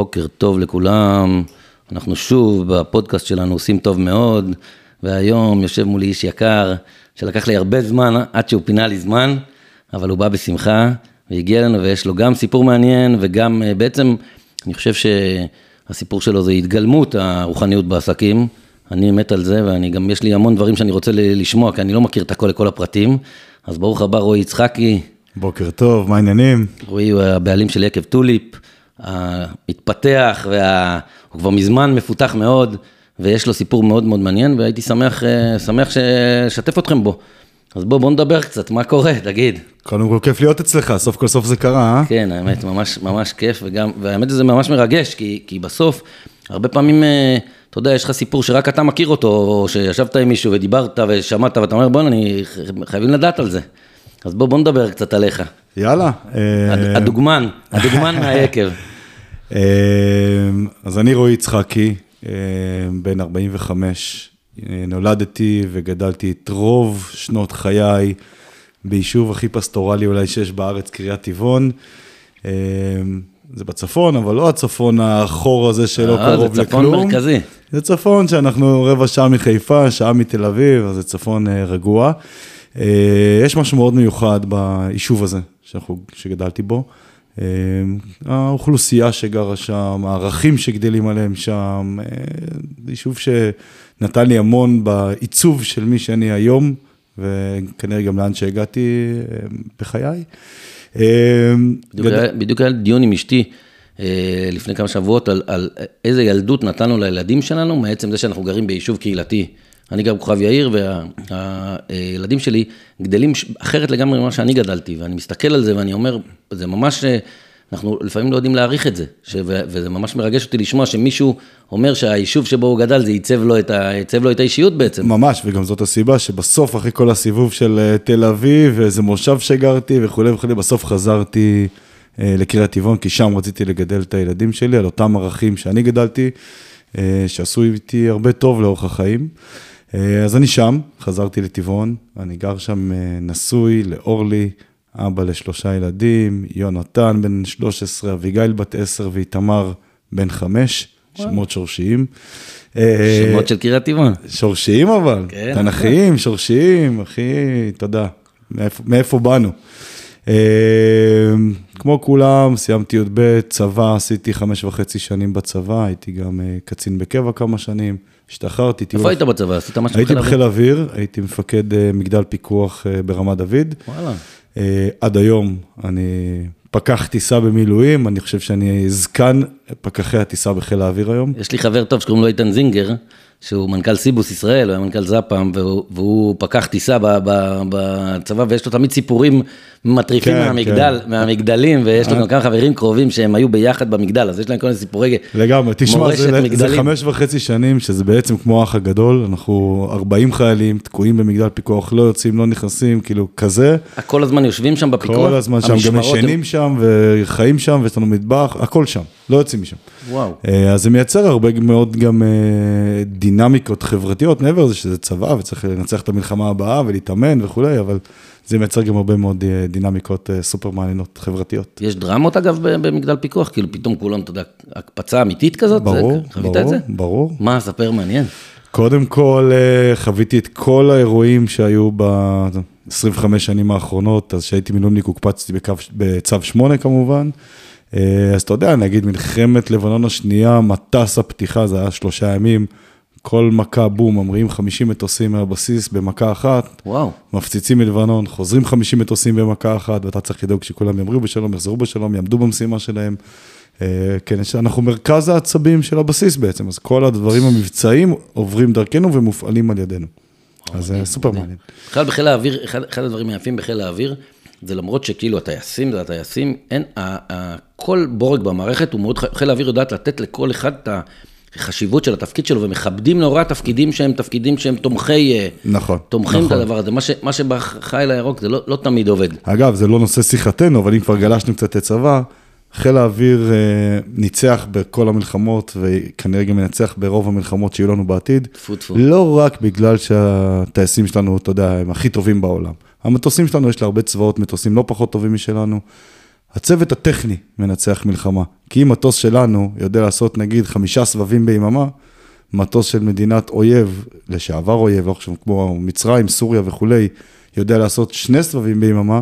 בוקר טוב לכולם, אנחנו שוב בפודקאסט שלנו עושים טוב מאוד, והיום יושב מולי איש יקר, שלקח לי הרבה זמן עד שהוא פינה לי זמן, אבל הוא בא בשמחה, והגיע אלינו ויש לו גם סיפור מעניין, וגם אה, בעצם, אני חושב שהסיפור שלו זה התגלמות הרוחניות בעסקים. אני מת על זה, ואני גם, יש לי המון דברים שאני רוצה לשמוע, כי אני לא מכיר את הכל לכל הפרטים. אז ברוך הבא, רועי יצחקי. בוקר טוב, מה העניינים? רועי הוא הבעלים של יקב טוליפ, המתפתח, והוא כבר מזמן מפותח מאוד, ויש לו סיפור מאוד מאוד מעניין, והייתי שמח, אה, שמח לשתף אתכם בו. אז בוא, בוא נדבר קצת, מה קורה, תגיד. קודם כל כיף להיות אצלך, סוף כל סוף זה קרה, אה? כן, האמת, ממש, ממש כיף, וגם, והאמת זה ממש מרגש, כי, כי בסוף, הרבה פעמים, אה, אתה יודע, יש לך סיפור שרק אתה מכיר אותו, או שישבת עם מישהו ודיברת ושמעת, ואתה אומר, בוא'נה, אני חייבים לדעת על זה. אז בוא, בוא נדבר קצת עליך. יאללה. אה, הדוגמן, הדוגמן מהיקב. אז אני רועי יצחקי, בן 45, נולדתי וגדלתי את רוב שנות חיי ביישוב הכי פסטורלי אולי שיש בארץ, קריית טבעון. זה בצפון, אבל לא הצפון החור הזה שלא אה, קרוב לכלום. זה צפון מרכזי. זה צפון שאנחנו רבע שעה מחיפה, שעה מתל אביב, אז זה צפון אה, רגוע. אה, יש משהו מאוד מיוחד ביישוב הזה, שאנחנו, שגדלתי בו. האוכלוסייה שגרה שם, הערכים שגדלים עליהם שם, זה יישוב שנתן לי המון בעיצוב של מי שאני היום, וכנראה גם לאן שהגעתי בחיי. בדיוק היה דיון עם אשתי לפני כמה שבועות על, על איזה ילדות נתנו לילדים שלנו, מעצם זה שאנחנו גרים ביישוב קהילתי. אני גר בכוכב יאיר, והילדים שלי גדלים אחרת לגמרי ממה שאני גדלתי, ואני מסתכל על זה ואני אומר, זה ממש, אנחנו לפעמים לא יודעים להעריך את זה, ש, וזה ממש מרגש אותי לשמוע שמישהו אומר שהיישוב שבו הוא גדל, זה ייצב לו לו את האישיות בעצם. ממש, וגם זאת הסיבה שבסוף, אחרי כל הסיבוב של תל אביב, ואיזה מושב שגרתי וכולי וכולי, בסוף חזרתי לקריית טבעון, כי שם רציתי לגדל את הילדים שלי, על אותם ערכים שאני גדלתי, שעשו איתי הרבה טוב לאורך החיים. אז אני שם, חזרתי לטבעון, אני גר שם נשוי לאורלי, אבא לשלושה ילדים, יונתן בן 13, אביגיל בת 10 ואיתמר בן 5, שמות שורשיים. שמות של קריית טבעון. שורשיים אבל, כן, תנכיים, שורשיים, אחי, תודה, מאיפה, מאיפה באנו. כמו כולם, סיימתי י"ב, צבא, עשיתי חמש וחצי שנים בצבא, הייתי גם קצין בקבע כמה שנים. השתחררתי. איפה היית בצבא? עשית משהו בחיל האוויר? הייתי בחיל האוויר, הייתי מפקד מגדל פיקוח ברמת דוד. וואלה. עד היום אני פקח טיסה במילואים, אני חושב שאני זקן פקחי הטיסה בחיל האוויר היום. יש לי חבר טוב שקוראים לו איתן זינגר, שהוא מנכ"ל סיבוס ישראל, הוא היה מנכ"ל זפ"ם, והוא, והוא פקח טיסה בצבא, ויש לו תמיד סיפורים מטריפים כן, מהמגדל, כן. מהמגדלים, ויש לו גם כמה חברים קרובים שהם היו ביחד במגדל, אז יש להם כל מיני סיפורי לגמרי, תשמע, זה, זה חמש וחצי שנים, שזה בעצם כמו האח הגדול, אנחנו 40 חיילים, תקועים במגדל פיקוח, לא יוצאים, לא נכנסים, כאילו כזה. כל הזמן יושבים שם בפיקוח? כל הזמן שם, גם ישנים הם... שם, וחיים שם, ויש לנו מטבח, הכל שם, לא יוצאים משם. וואו. אז זה מייצר הרבה מאוד גם דינמיקות חברתיות, מעבר לזה שזה צבא, וצריך לנצח את המלחמה הבאה ולהתאמן וכולי, אבל זה מייצר גם הרבה מאוד דינמיקות סופר מעניינות חברתיות. יש דרמות אגב במגדל פיקוח? כאילו פתאום כולם, אתה יודע, הקפצה אמיתית כזאת? ברור, חווית ברור, את זה? ברור. מה, ספר מעניין. קודם כל, חוויתי את כל האירועים שהיו ב-25 שנים האחרונות, אז כשהייתי מילואימניק הוקפצתי בצו 8 כמובן. אז אתה יודע, נגיד מלחמת לבנון השנייה, מטס הפתיחה, זה היה שלושה ימים. כל מכה בום, ממריאים 50 מטוסים מהבסיס במכה אחת. וואו. מפציצים מלבנון, חוזרים 50 מטוסים במכה אחת, ואתה צריך לדאוג שכולם ימריאו בשלום, יחזרו בשלום, יעמדו במשימה שלהם. כן, אנחנו מרכז העצבים של הבסיס בעצם, אז כל הדברים המבצעיים עוברים דרכנו ומופעלים על ידינו. אז זה סופר מעניין. בכלל בחיל האוויר, אחד הדברים היפים בחיל האוויר, זה למרות שכאילו הטייסים, זה הטייסים, אין, כל בורג במערכת הוא מאוד, חיל האוויר יודעת לתת לכל אחד את ה... חשיבות של התפקיד שלו, ומכבדים נורא תפקידים שהם תפקידים שהם תומכי, נכון, תומכים נכון. את הדבר הזה. מה, ש, מה שבחיל הירוק זה לא, לא תמיד עובד. אגב, זה לא נושא שיחתנו, אבל אם כבר גלשנו קצת לצבא, חיל האוויר אה, ניצח בכל המלחמות, וכנראה גם ינצח ברוב המלחמות שיהיו לנו בעתיד. טפו טפו. לא רק בגלל שהטייסים שלנו, אתה יודע, הם הכי טובים בעולם. המטוסים שלנו, יש לה הרבה צבאות מטוסים לא פחות טובים משלנו. הצוות הטכני מנצח מלחמה. כי אם מטוס שלנו יודע לעשות נגיד חמישה סבבים ביממה, מטוס של מדינת אויב, לשעבר אויב, לא חושב, כמו מצרים, סוריה וכולי, יודע לעשות שני סבבים ביממה,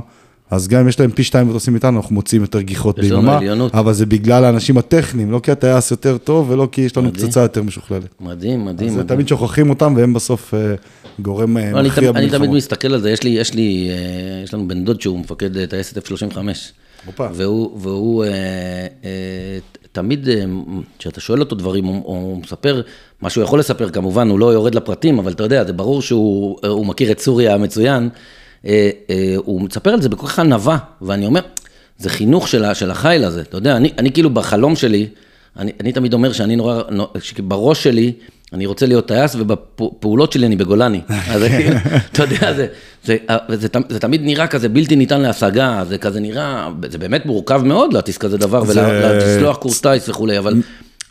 אז גם אם יש להם פי שתיים מטוסים איתנו, אנחנו מוצאים יותר גיחות ביממה. אבל זה בגלל האנשים הטכניים, לא כי הטייס יותר טוב ולא כי יש לנו מדהים. פצצה יותר משוכללת. מדהים, מדהים. אז מדהים. תמיד שוכחים אותם, והם בסוף אה, גורם אה, לא, מכריע תמיד, אני תמיד במלחמות. מסתכל על זה, יש לי, יש לי, אה, יש לנו בן דוד שהוא מפקד טייסת F-35. והוא, והוא אה, אה, תמיד, אה, כשאתה שואל אותו דברים, הוא, הוא מספר, מה שהוא יכול לספר כמובן, הוא לא יורד לפרטים, אבל אתה יודע, זה ברור שהוא אה, מכיר את סוריה מצוין. אה, אה, הוא מספר על זה בכל כך ענווה, ואני אומר, זה חינוך של, של החיל הזה, אתה יודע, אני, אני כאילו בחלום שלי, אני, אני תמיד אומר שאני נורא, בראש שלי, אני רוצה להיות טייס, ובפעולות שלי אני בגולני. אז אתה יודע, זה, זה, זה, זה, זה תמיד נראה כזה בלתי ניתן להשגה, זה כזה נראה, זה באמת מורכב מאוד להטיס כזה דבר, ולשלוח קורס טיס וכולי, אבל,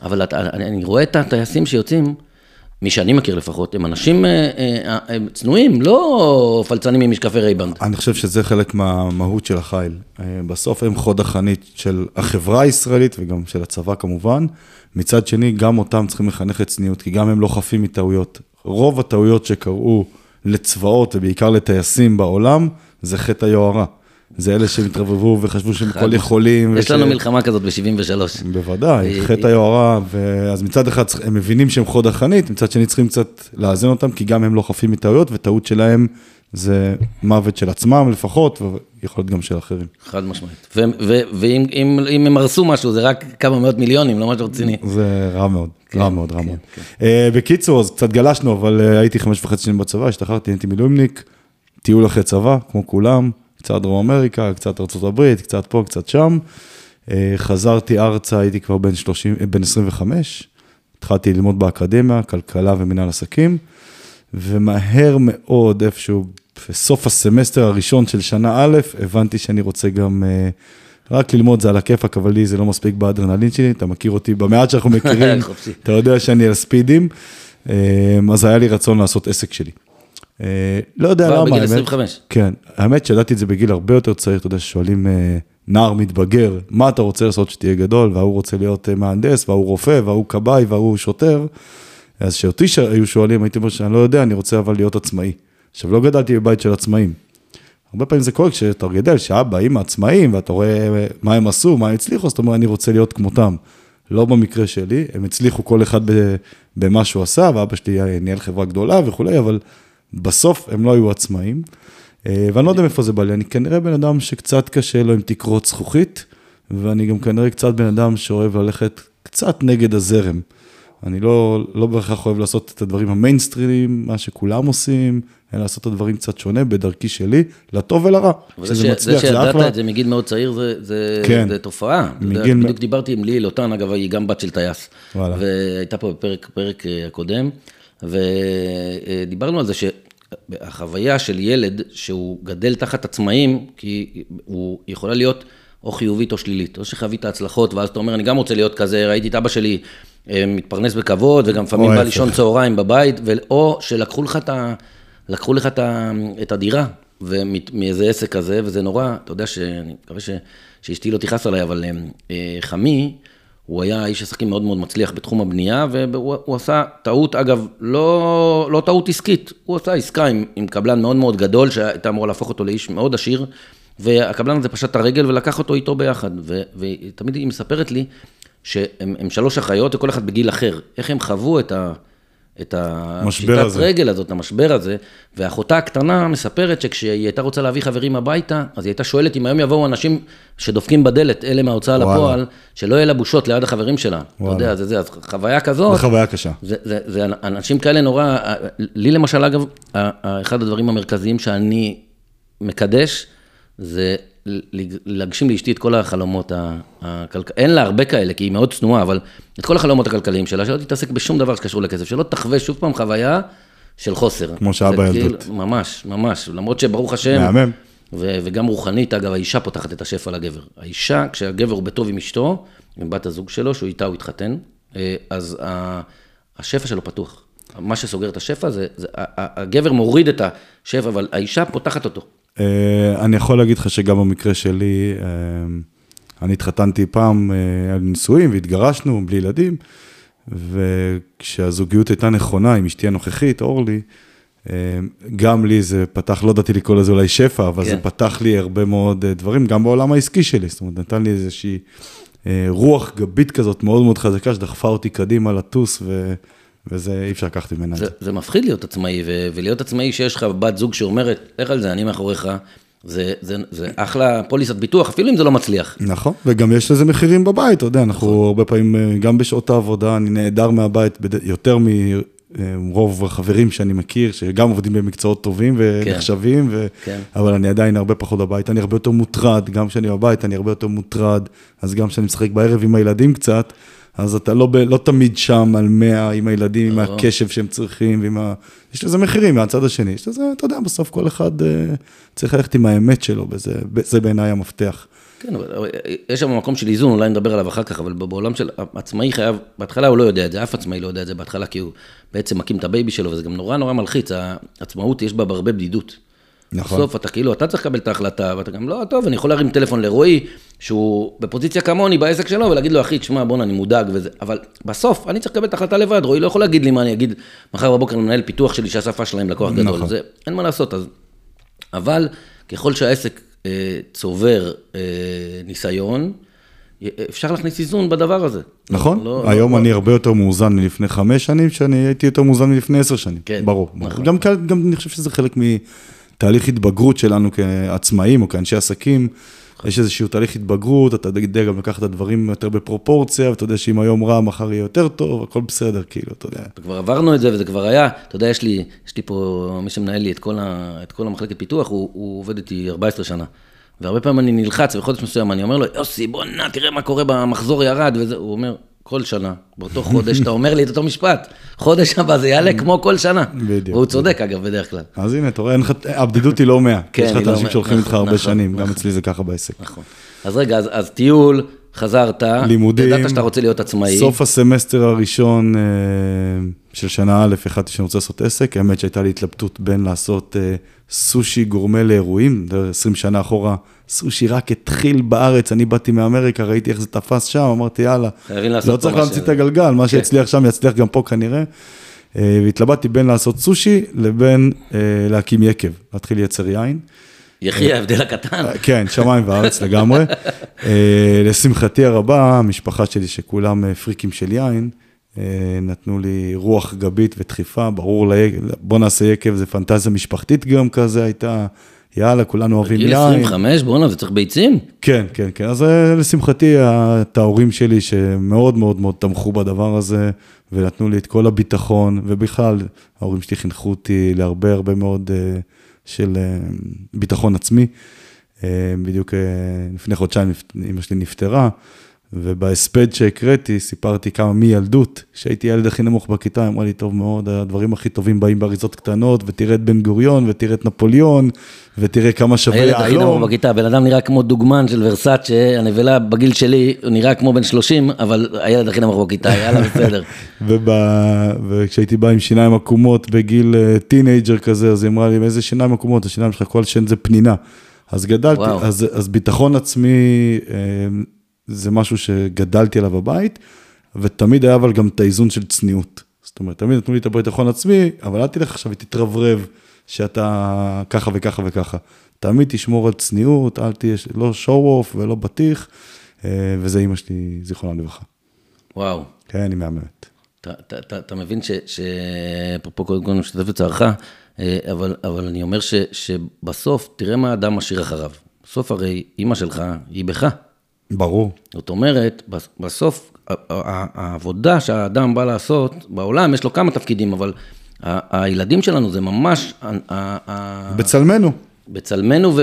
אבל אתה, אני, אני רואה את הטייסים שיוצאים, מי שאני מכיר לפחות, הם אנשים אה, אה, הם צנועים, לא פלצנים עם משקפי רייבנד. אני חושב שזה חלק מהמהות של החיל. אה, בסוף הם חוד החנית של החברה הישראלית וגם של הצבא כמובן. מצד שני, גם אותם צריכים לחנך לצניעות, כי גם הם לא חפים מטעויות. רוב הטעויות שקרו לצבאות ובעיקר לטייסים בעולם, זה חטא היוהרה. זה אלה שהתרברבו וחשבו שהם כל יכולים. יש וש- לנו מלחמה כזאת ב-73. בוודאי, אה, חטא היוהרה, אז מצד אחד הם מבינים שהם חוד החנית, מצד שני צריכים קצת לאזן אותם, כי גם הם לא חפים מטעויות, וטעות שלהם זה מוות של עצמם לפחות, ויכול להיות גם של אחרים. חד משמעית. ואם אם, אם הם הרסו משהו, זה רק כמה מאות מיליונים, לא משהו רציני. זה רע מאוד, כן, רע מאוד, רע כן, מאוד. אה, בקיצור, אז קצת גלשנו, אבל אה, הייתי חמש וחצי שנים בצבא, השתחררתי, הייתי מילואימניק, טיול אחרי צבא, כמו כולם, קצת דרום אמריקה, קצת ארה"ב, קצת פה, קצת שם. אה, חזרתי ארצה, הייתי כבר בן 30, אה, בן 25, התחלתי ללמוד באקדמיה, כלכלה ומנהל עסקים, ומהר מאוד, איפשהו בסוף הסמסטר הראשון של שנה א', הבנתי שאני רוצה גם אה, רק ללמוד זה על הכיפאק, אבל לי זה לא מספיק באדרנלין שלי, אתה מכיר אותי במעט שאנחנו מכירים. אתה יודע שאני על ספידים, אז היה לי רצון לעשות עסק שלי. אה, לא יודע כבר למה, בגיל האמת. 25. כן, האמת שידעתי את זה בגיל הרבה יותר צעיר, אתה יודע, ששואלים אה, נער מתבגר, מה אתה רוצה לעשות שתהיה גדול, וההוא רוצה להיות אה, מהנדס, וההוא רופא, וההוא כבאי, וההוא שוטר. אז כשאותי היו שואלים, הייתי אומר שאני לא יודע, אני רוצה אבל להיות עצמאי. עכשיו, לא גדלתי בבית של עצמאים. הרבה פעמים זה קורה כשאתה גדל, שאבא, אמא עצמאים, ואתה רואה מה הם עשו, מה הם הצליחו, אז אתה אומר, אני רוצה להיות כמותם. לא במקרה שלי, הם הצליחו כל אחד במה שהוא עשה, ואבא שלי ניהל חברה גדולה וכולי, אבל בסוף הם לא היו עצמאים. אה, ואני לא יודע מאיפה זה בא לי, אני כנראה בן אדם שקצת קשה לו עם תקרות זכוכית, ואני גם כנראה קצת בן אדם שאוהב ללכת קצת נגד הזרם. אני לא, לא בהכרח אוהב לעשות את הדברים המיינסטרימים, מה שכולם עושים, אלא לעשות את הדברים קצת שונה, בדרכי שלי, לטוב ולרע. אבל זה ש- זה שידעת את זה מגיל מאוד צעיר, זה, זה, כן. זה תופעה. יודע, מגיל בדיוק דיברתי עם ליהי לוטן, אגב, היא גם בת של טייס. והייתה פה בפרק פרק אה, הקודם, ודיברנו על זה שהחוויה של ילד שהוא גדל תחת עצמאים, כי הוא יכולה להיות או חיובית או שלילית. או שחווית הצלחות, ואז אתה אומר, אני גם רוצה להיות כזה, ראיתי את אבא שלי אה, מתפרנס בכבוד, וגם לפעמים בא. לישון צהריים בבית, ו- או שלקחו לך את ה... לקחו לך את, ה, את הדירה, ומאיזה עסק כזה, וזה נורא, אתה יודע שאני מקווה ש, שאשתי לא תכעס עליי, אבל אה, חמי, הוא היה איש עסקים מאוד מאוד מצליח בתחום הבנייה, והוא הוא עשה טעות, אגב, לא, לא טעות עסקית, הוא עשה עסקה עם, עם קבלן מאוד מאוד גדול, שהייתה אמורה להפוך אותו לאיש מאוד עשיר, והקבלן הזה פשט את הרגל ולקח אותו איתו ביחד, ו, ותמיד היא מספרת לי שהם הם שלוש אחיות, וכל אחד בגיל אחר, איך הם חוו את ה... את הפשיטת הזה. רגל הזאת, המשבר הזה, ואחותה הקטנה מספרת שכשהיא הייתה רוצה להביא חברים הביתה, אז היא הייתה שואלת אם היום יבואו אנשים שדופקים בדלת, אלה מההוצאה. לפועל, שלא יהיה לה בושות ליד החברים שלה. אתה וואלה. יודע, זה זה, אז חוויה כזאת, זו חוויה קשה. זה, זה, זה אנשים כאלה נורא, לי למשל, אגב, אחד הדברים המרכזיים שאני מקדש, זה להגשים לאשתי את כל החלומות הכלכליים, אין לה הרבה כאלה, כי היא מאוד צנועה, אבל את כל החלומות הכלכליים שלה, שלא תתעסק בשום דבר שקשור לכסף, שלא תחווה שוב פעם חוויה של חוסר. כמו שהיה בילדות. כאילו- ממש, ממש, למרות שברוך השם, מהמם. ו- וגם רוחנית, אגב, האישה פותחת את השפע לגבר. האישה, כשהגבר הוא בטוב עם אשתו, עם בת הזוג שלו, שהוא איתה הוא התחתן, אה, אז ה- השפע שלו פתוח. מה שסוגר את השפע זה, זה הגבר מוריד את השפע, אבל האישה פותחת אותו. אה, אני יכול להגיד לך שגם במקרה שלי, אה, אני התחתנתי פעם אה, על נישואים והתגרשנו בלי ילדים, וכשהזוגיות הייתה נכונה עם אשתי הנוכחית, אורלי, אה, גם לי זה פתח, לא ידעתי לקרוא לזה אולי שפע, אבל כן. זה פתח לי הרבה מאוד דברים, גם בעולם העסקי שלי, זאת אומרת, נתן לי איזושהי אה, רוח גבית כזאת מאוד מאוד חזקה, שדחפה אותי קדימה לטוס, ו... וזה אי אפשר לקחת ממנה את זה, זה. מפחיד להיות עצמאי, ו- ולהיות עצמאי שיש לך בת זוג שאומרת, לך על זה, אני מאחוריך, זה, זה, זה אחלה פוליסת ביטוח, אפילו אם זה לא מצליח. נכון, וגם יש לזה מחירים בבית, אתה יודע, אנחנו הרבה פעמים, אה, גם בשעות העבודה, אני נעדר מהבית יותר מרוב החברים שאני מכיר, שגם עובדים במקצועות טובים ונחשבים, ו... כן. אבל אני עדיין הרבה פחות בבית, אני הרבה יותר מוטרד, גם כשאני בבית אני הרבה יותר מוטרד, אז גם כשאני משחק בערב עם הילדים קצת, אז אתה לא, ב- לא תמיד שם על 100 עם הילדים, עם לא. הקשב שהם צריכים, ועם ה... יש לזה מחירים מהצד השני, יש לזה, אתה יודע, בסוף כל אחד אה, צריך ללכת עם האמת שלו, וזה זה בעיניי המפתח. כן, אבל אבל יש שם מקום של איזון, אולי נדבר עליו אחר כך, אבל בעולם של עצמאי חייב, בהתחלה הוא לא יודע את זה, אף עצמאי לא יודע את זה בהתחלה, כי הוא בעצם מקים את ה baby שלו, וזה גם נורא נורא מלחיץ, העצמאות יש בה הרבה בדידות. נכון. בסוף אתה כאילו, אתה צריך לקבל את ההחלטה, ואתה גם, לא, טוב, אני יכול להרים טלפון לרועי, שהוא בפוזיציה כמוני בעסק שלו, ולהגיד לו, אחי, תשמע, בואנה, אני מודאג וזה, אבל בסוף, אני צריך לקבל את ההחלטה לבד, רועי לא יכול להגיד לי מה אני אגיד מחר בבוקר למנהל פיתוח שלי, שהשפה שלהם לקוח גדול, נכון. זה, אין מה לעשות, אז... אבל ככל שהעסק אה, צובר אה, ניסיון, אפשר להכניס איזון בדבר הזה. נכון, לא- היום לא- אני הרבה יותר מאוזן מלפני חמש שנים, שאני הייתי יותר מאוזן מלפני עשר שנים. כן, ברור. נכון. גם, גם אני חושב שזה חלק מתהליך התבגרות שלנו כעצמאים או כאנשי עסקים. יש איזשהו תהליך התבגרות, אתה יודע גם לקחת את הדברים יותר בפרופורציה, ואתה יודע שאם היום רע, מחר יהיה יותר טוב, הכל בסדר, כאילו, אתה יודע. וכבר עברנו את זה, וזה כבר היה, אתה יודע, יש לי, יש לי פה, מי שמנהל לי את כל, ה, את כל המחלקת פיתוח, הוא, הוא עובד איתי 14 שנה. והרבה פעמים אני נלחץ, בחודש מסוים אני אומר לו, יוסי, בוא נע, תראה מה קורה במחזור ירד, וזה, הוא אומר, כל שנה, באותו חודש, אתה אומר לי את אותו משפט, חודש הבא זה יעלה כמו כל שנה. בדיוק. והוא צודק, אגב, בדרך כלל. אז הנה, אתה רואה, הבדידות היא לא מאה. כן, יש לך את לא האנשים מאה. שהולכים איתך נכון, הרבה נכון, שנים, גם נכון. אצלי זה ככה בעסק. נכון. אז רגע, אז, אז טיול, חזרת, לימודים. ידעת שאתה רוצה להיות עצמאי. סוף הסמסטר הראשון אה, של שנה א', החלטתי שאני רוצה לעשות עסק. האמת שהייתה לי התלבטות בין לעשות אה, סושי גורמה לאירועים, זה 20 שנה אחורה, סושי רק התחיל בארץ, אני באתי מאמריקה, ראיתי איך זה תפס שם, אמרתי, יאללה, לא צריך להמציא את הגלגל, מה כן. שיצליח שם יצליח גם פה כנראה. אה, והתלבטתי בין לעשות סושי לבין אה, להקים יקב, להתחיל לייצר יין. יחי ההבדל הקטן. כן, שמיים וארץ לגמרי. אה, לשמחתי הרבה, המשפחה שלי, שכולם אה, פריקים של יין, אה, נתנו לי רוח גבית ודחיפה, ברור, בוא נעשה יקב, זה פנטזיה משפחתית גם כזה הייתה, יאללה, כולנו אוהבים יין. 25, בואנה, זה צריך ביצים? כן, כן, כן. אז אה, לשמחתי, את ההורים שלי שמאוד מאוד מאוד תמכו בדבר הזה, ונתנו לי את כל הביטחון, ובכלל, ההורים שלי חינכו אותי להרבה הרבה מאוד אה, של אה, ביטחון עצמי. אה, בדיוק אה, לפני חודשיים אמא שלי נפטרה, ובהספד שהקראתי, סיפרתי כמה מילדות, כשהייתי הילד הכי נמוך בכיתה, היא אמרה לי, טוב מאוד, הדברים הכי טובים באים באריזות קטנות, ותראה את בן גוריון, ותראה את נפוליאון, ותראה כמה שווה הילד הכי יהלום. נמוך בכיתה, בן אדם נראה כמו דוגמן של ורסאצ'ה, הנבלה בגיל שלי, הוא נראה כמו בן 30, אבל הילד הכי נמוך בכיתה, יאללה, בסדר. וכשהייתי בא עם שיניים עקומות בגיל אה, teenager כזה, אז היא אמרה לי, איזה שיניים עקומות? השיניים שלך, כל שן זה פנינה. אז גדלתי, וואו. אז, אז ביטחון עצמי אה, זה משהו שגדלתי עליו בבית, ותמיד היה אבל גם את האיזון של צניעות. זאת אומרת, תמיד נתנו לי את הביטחון עצמי, אבל אל תלך עכשיו ותתרברב שאתה ככה וככה וככה. תמיד תשמור על צניעות, אל תהיה, לא show off ולא בטיח, אה, וזה אימא שלי, זיכרונה לברכה. וואו. כן, היא מהממת. אתה- מבין ש... ש- אפרופו קודם כל משתתף בצערך, אה, אבל, אבל אני אומר ש, שבסוף, תראה מה האדם משאיר אחריו. בסוף הרי אימא שלך היא בך. ברור. זאת אומרת, בס- בסוף, העבודה שהאדם בא לעשות, בעולם יש לו כמה תפקידים, אבל הילדים שלנו זה ממש, בצלמנו. בצלמנו,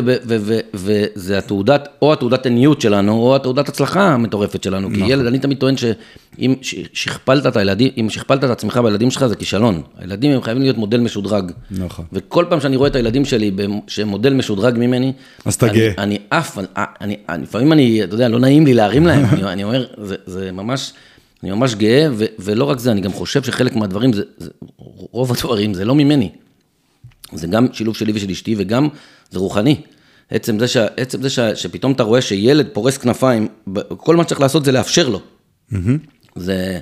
וזה התעודת, או התעודת עניות שלנו, או התעודת הצלחה המטורפת שלנו. כי ילד, אני תמיד טוען שאם שכפלת את הילדים, אם שכפלת את עצמך בילדים שלך, זה כישלון. הילדים הם חייבים להיות מודל משודרג. נכון. וכל פעם שאני רואה את הילדים שלי שהם מודל משודרג ממני, אז אתה גאה. אני עף, לפעמים אני, אתה יודע, לא נעים לי להרים להם, אני, אני אומר, זה, זה ממש, אני ממש גאה, ו, ולא רק זה, אני גם חושב שחלק מהדברים, זה, זה, רוב הדברים, זה לא ממני. זה גם שילוב שלי ושל אשתי, וגם זה רוחני. עצם זה, ש, עצם זה ש, שפתאום אתה רואה שילד פורס כנפיים, כל מה שצריך לעשות זה לאפשר לו. זה,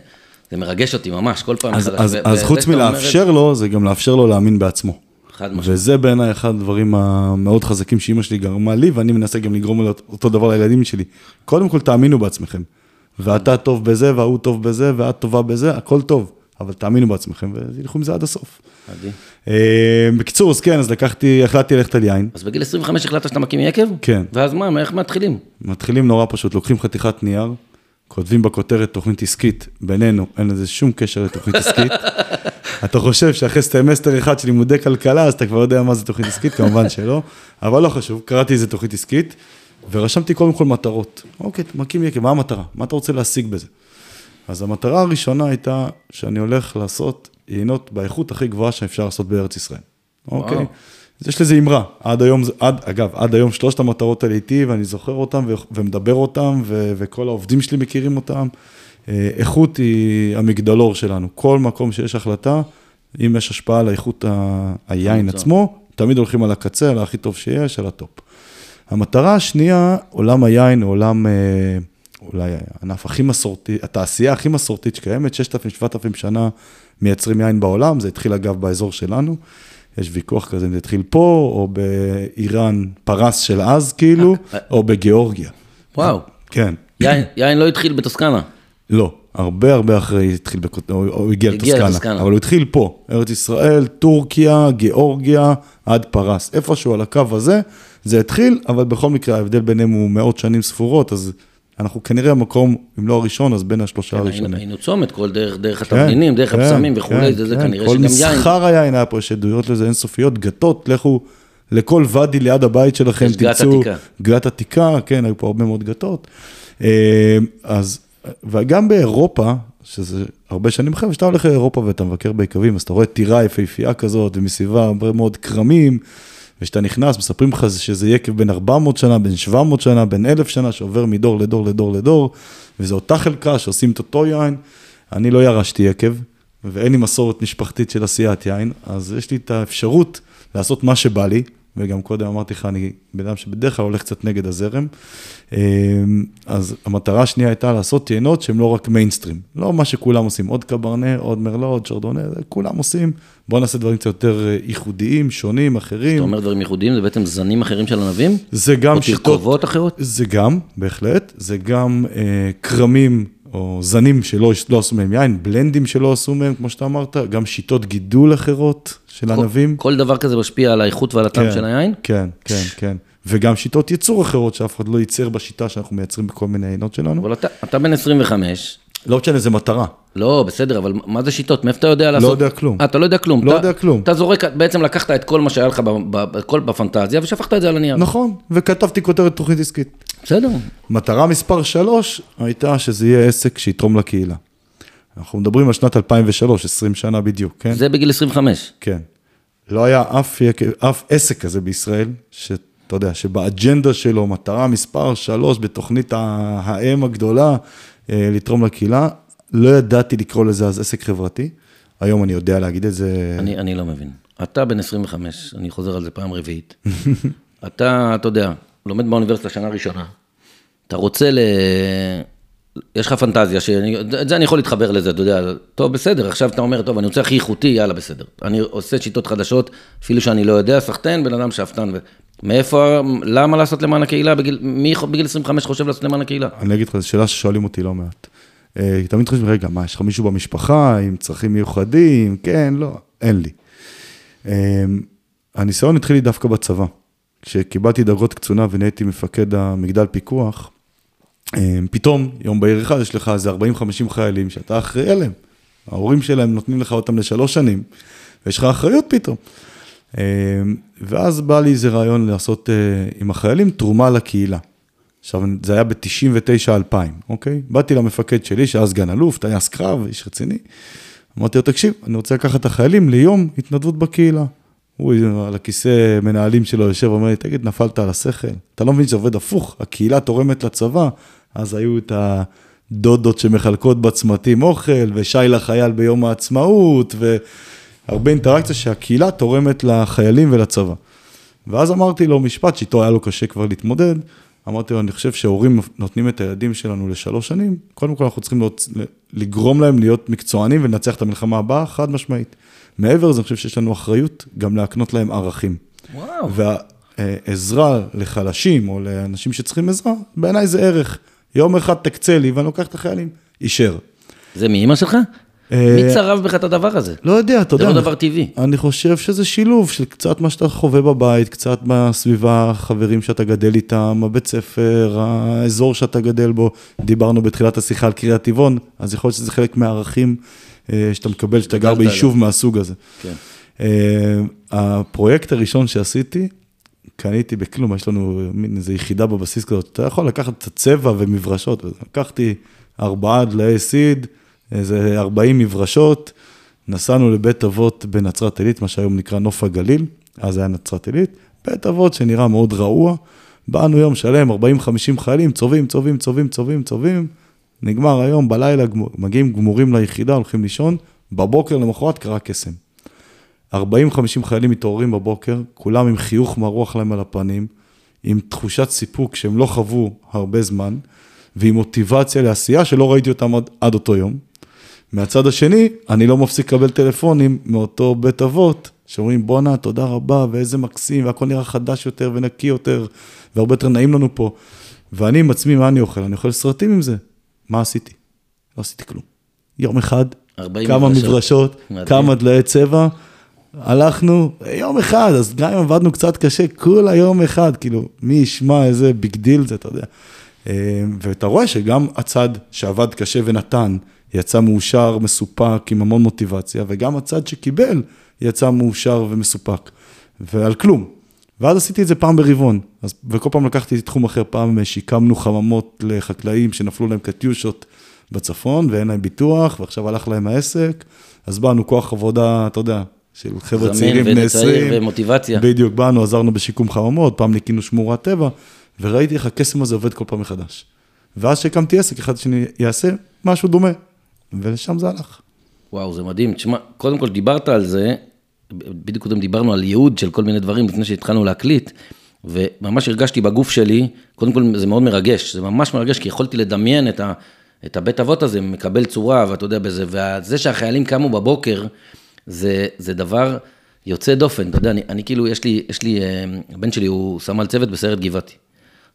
זה מרגש אותי ממש, כל פעם. אז. אז, ו- אז וזה חוץ מלאפשר לו, זה גם לאפשר לו להאמין בעצמו. חד משמעית. וזה בעיניי אחד הדברים המאוד חזקים שאימא שלי גרמה לי, ואני מנסה גם לגרום לו אותו דבר לילדים שלי. קודם כל, תאמינו בעצמכם. ואתה טוב בזה, וההוא טוב בזה, ואת טובה בזה, הכל טוב. אבל תאמינו בעצמכם, ותלכו עם זה עד הסוף. מדהים. אה, בקיצור, אז כן, אז לקחתי, החלטתי ללכת על יין. אז בגיל 25 החלטת שאתה מקים יקב? כן. ואז מה, איך מתחילים? מתחילים נורא פשוט, לוקחים חתיכת נייר, כותבים בכותרת תוכנית עסקית, בינינו, אין לזה שום קשר לתוכנית עסקית. אתה חושב שאחרי סמסטר אחד של לימודי כלכלה, אז אתה כבר יודע מה זה תוכנית עסקית, כמובן שלא, אבל לא חשוב, קראתי איזה תוכנית עסקית, ורשמתי קודם כל מטרות. אוקיי, מקים יקב, מה המטרה? מה אתה רוצה להשיג בזה? אז המטרה הראשונה הייתה שאני הולך לעשות יינות באיכות הכי גבוהה שאפשר לעשות בארץ ישראל. אוקיי? וואו. אז יש לזה אמרה, עד היום, עד, אגב, עד היום שלושת המטרות האלה איתי, ואני זוכר אותן ומדבר אותן, ו- וכל העובדים שלי מכירים אותן. אה, איכות היא המגדלור שלנו. כל מקום שיש החלטה, אם יש השפעה על איכות ה- היין. עצמו, תמיד הולכים על הקצה, על הכי טוב שיש, על הטופ. המטרה השנייה, עולם היין הוא עולם, אה, אולי הענף הכי מסורתי, התעשייה הכי מסורתית שקיימת, 6,000-7,000 שנה מייצרים יין בעולם, זה התחיל אגב באזור שלנו. יש ויכוח כזה אם זה התחיל פה, או באיראן, פרס של אז כאילו, או בגיאורגיה. וואו, כן. יין, יין לא התחיל בטוסקנה. לא, הרבה הרבה אחרי התחיל, בקוט- או הגיע הגיע לטוסקנה, לטוסקנה. אבל הוא התחיל פה, ארץ ישראל, טורקיה, גיאורגיה, עד פרס. איפשהו על הקו הזה, זה התחיל, אבל בכל מקרה ההבדל ביניהם הוא מאות שנים ספורות, אז אנחנו כנראה המקום, אם לא הראשון, אז בין השלושה היינו, הראשונים. היינו צומת, כל דרך, דרך כן, התבלינים, דרך כן, הבשמים וכולי, כן, זה, זה כן. כנראה כל שגם יין. מסחר היין היה פה, יש עדויות לזה אינסופיות, גתות, לכו לכל ואדי ליד הבית שלכם, יש גת תמצאו, עתיקה. גת עתיקה, כן, היו פה הרבה מאוד גתות. אה, אז, וגם באירופה, שזה הרבה שנים אחרי, כשאתה הולך לאירופה ואתה מבקר ביקבים, אז אתה רואה טירה יפהפייה כזאת, ומסביבה הרבה מאוד כרמים, וכשאתה נכנס, מספרים לך שזה יקב בין 400 שנה, בין 700 שנה, בין 1,000 שנה, שעובר מדור לדור לדור לדור, וזו אותה חלקה שעושים את אותו יין. אני לא ירשתי יקב, ואין לי מסורת משפחתית של עשיית יין, אז יש לי את האפשרות לעשות מה שבא לי, וגם קודם אמרתי לך, אני בן אדם שבדרך כלל הולך קצת נגד הזרם. אמ, אז המטרה השנייה הייתה לעשות יינות שהם לא רק מיינסטרים, לא מה שכולם עושים, עוד קברנה, עוד מרלו, עוד שרדונה, כולם עושים. בואו נעשה דברים קצת יותר אה, ייחודיים, שונים, אחרים. אתה אומר דברים ייחודיים, זה בעצם זנים אחרים של ענבים? זה גם או שיטות... תרכובות אחרות? זה גם, בהחלט, זה גם אה, כרמים או זנים שלא לא עשו מהם יין, בלנדים שלא עשו מהם, כמו שאתה אמרת, גם שיטות גידול אחרות של ענבים. כל דבר כזה משפיע על האיכות ועל הטעם של היין? כן, כן, כן. וגם שיטות ייצור אחרות שאף אחד לא ייצר בשיטה שאנחנו מייצרים בכל מיני עינות שלנו. אבל אתה, אתה בן 25, לא משנה, זה מטרה. לא, בסדר, אבל מה זה שיטות? מאיפה אתה יודע לעשות? יודע כלום. אה, אתה לא יודע כלום. לא אתה, יודע כלום. אתה זורק, בעצם לקחת את כל מה שהיה לך בכל, בפנטזיה ושפכת את זה על הנייר. נכון, וכתבתי כותרת תוכנית עסקית. בסדר. מטרה מספר 3 הייתה שזה יהיה עסק שיתרום לקהילה. אנחנו מדברים על שנת 2003, 20 שנה בדיוק, כן? זה בגיל 25. כן. לא היה אף, אף עסק כזה בישראל, שאתה יודע, שבאג'נדה שלו, מטרה מספר שלוש בתוכנית ה- האם הגדולה, אה, לתרום לקהילה. לא ידעתי לקרוא לזה אז עסק חברתי, היום אני יודע להגיד את זה. אני, אני לא מבין. אתה בן 25, אני חוזר על זה פעם רביעית. אתה, אתה יודע, לומד באוניברסיטה שנה ראשונה. אתה רוצה ל... יש לך פנטזיה, שאני, את זה אני יכול להתחבר לזה, אתה יודע, טוב, בסדר, עכשיו אתה אומר, טוב, אני רוצה הכי איכותי, יאללה, בסדר. אני עושה שיטות חדשות, אפילו שאני לא יודע, סחטיין, בן אדם שאפתן. ו... מאיפה, למה לעשות למען הקהילה? בגיל, מי בגיל 25 חושב לעשות למען הקהילה? אני אגיד לך, זו שאלה ששואלים אותי לא מעט. אה, תמיד חושבים, רגע, מה, יש לך מישהו במשפחה עם צרכים מיוחדים? כן, לא, אין לי. אה, הניסיון התחיל לי דווקא בצבא. כשקיבלתי דרגות קצונה ונהייתי מפקד המגדל פיקוח, פתאום, יום בהיר אחד, יש לך איזה 40-50 חיילים שאתה אחראי עליהם. ההורים שלהם נותנים לך אותם לשלוש שנים, ויש לך אחריות פתאום. אה, ואז בא לי איזה רעיון לעשות אה, עם החיילים תרומה לקהילה. עכשיו, זה היה ב-99-2000, אוקיי? באתי למפקד שלי, שהיה סגן אלוף, טייס קרב, איש רציני. אמרתי לו, תקשיב, אני רוצה לקחת את החיילים ליום התנדבות בקהילה. הוא על הכיסא מנהלים שלו יושב ואומר לי, תגיד, נפלת על השכל? אתה לא מבין שזה עובד הפוך, הקהילה תורמת לצבא, אז היו את הדודות שמחלקות בצמתים אוכל, ושי לחייל ביום העצמאות, והרבה אינטראקציה שהקהילה תורמת לחיילים ולצבא. ואז אמרתי לו משפט שאיתו היה לו קשה כבר להתמודד, אמרתי לו, אני חושב שהורים נותנים את הילדים שלנו לשלוש שנים, קודם כל אנחנו צריכים להיות, לגרום להם להיות מקצוענים ולנצח את המלחמה הבאה, חד משמעית. מעבר לזה, אני חושב שיש לנו אחריות גם להקנות להם ערכים. וואו. והעזרה לחלשים או לאנשים שצריכים עזרה, בעיניי זה ערך. יום אחד תקצה לי ואני לוקח את החיילים, אישר. זה מאימא שלך? אה, מי צרב בך את הדבר הזה? לא יודע, אתה זה יודע. לא אני- דבר טבעי. אני חושב שזה שילוב של קצת מה שאתה חווה בבית, קצת בסביבה, החברים שאתה גדל איתם, הבית ספר, האזור שאתה גדל בו. דיברנו בתחילת השיחה על קריית טבעון, אז יכול להיות שזה חלק מהערכים אה, שאתה מקבל, שאתה גר ביישוב מהסוג הזה. כן. אה, הפרויקט הראשון שעשיתי, קניתי בכלום, יש לנו מין איזו יחידה בבסיס כזאת, אתה יכול לקחת את הצבע ומברשות, לקחתי ארבעה דלאי סיד, איזה 40 מברשות, נסענו לבית אבות בנצרת עילית, מה שהיום נקרא נוף הגליל, אז היה נצרת עילית, בית אבות שנראה מאוד רעוע, באנו יום שלם, 40-50 חיילים, צובעים, צובעים, צובעים, צובעים, צובעים, נגמר היום, בלילה מגיעים גמורים ליחידה, הולכים לישון, בבוקר למחרת קרה קסם. 40-50 חיילים מתעוררים בבוקר, כולם עם חיוך מרוח להם על הפנים, עם תחושת סיפוק שהם לא חוו הרבה זמן, ועם מוטיבציה לעשייה שלא ראיתי אותם עד, עד אותו יום. מהצד השני, אני לא מפסיק לקבל טלפונים מאותו בית אבות, שאומרים בואנה, תודה רבה, ואיזה מקסים, והכל נראה חדש יותר ונקי יותר, והרבה יותר נעים לנו פה. ואני עם עצמי, מה אני אוכל? אני אוכל סרטים עם זה. מה עשיתי? לא עשיתי כלום. יום אחד, 40 כמה מברשות. מברשות. כמה דלאי צבע, הלכנו, יום אחד, אז גם אם עבדנו קצת קשה, כולה יום אחד, כאילו, מי ישמע איזה big deal זה, אתה יודע. אה, ואתה רואה שגם הצד שעבד קשה ונתן, יצא מאושר, מסופק, עם המון מוטיבציה, וגם הצד שקיבל, יצא מאושר ומסופק, ועל כלום. ואז עשיתי את זה פעם ברבעון, וכל פעם לקחתי תחום אחר, פעם שיקמנו חממות לחקלאים שנפלו להם קטיושות בצפון ואין להם ביטוח, ועכשיו הלך להם העסק, אז באנו כוח עבודה, אתה יודע, של חבר'ה צעירים בני וצעיר 20. ומוטיבציה. בדיוק, באנו, עזרנו בשיקום חממות, פעם ניקינו שמורת טבע, וראיתי איך הקסם הזה עובד כל פעם מחדש. ואז שהקמתי עסק, אחד שאני אעשה משהו דומה, ולשם זה הלך. וואו, זה מדהים. תשמע, קודם כל דיברת על זה, בדיוק קודם דיברנו על ייעוד של כל מיני דברים לפני שהתחלנו להקליט, וממש הרגשתי בגוף שלי, קודם כל זה מאוד מרגש, זה ממש מרגש, כי יכולתי לדמיין את, ה, את הבית אבות הזה מקבל צורה, ואתה יודע בזה, וזה שהחיילים קמו בבוקר, זה, זה דבר יוצא דופן, אתה יודע, אני, אני כאילו, יש לי, יש לי, אה, הבן שלי הוא סמל צוות בסיירת גבעתי.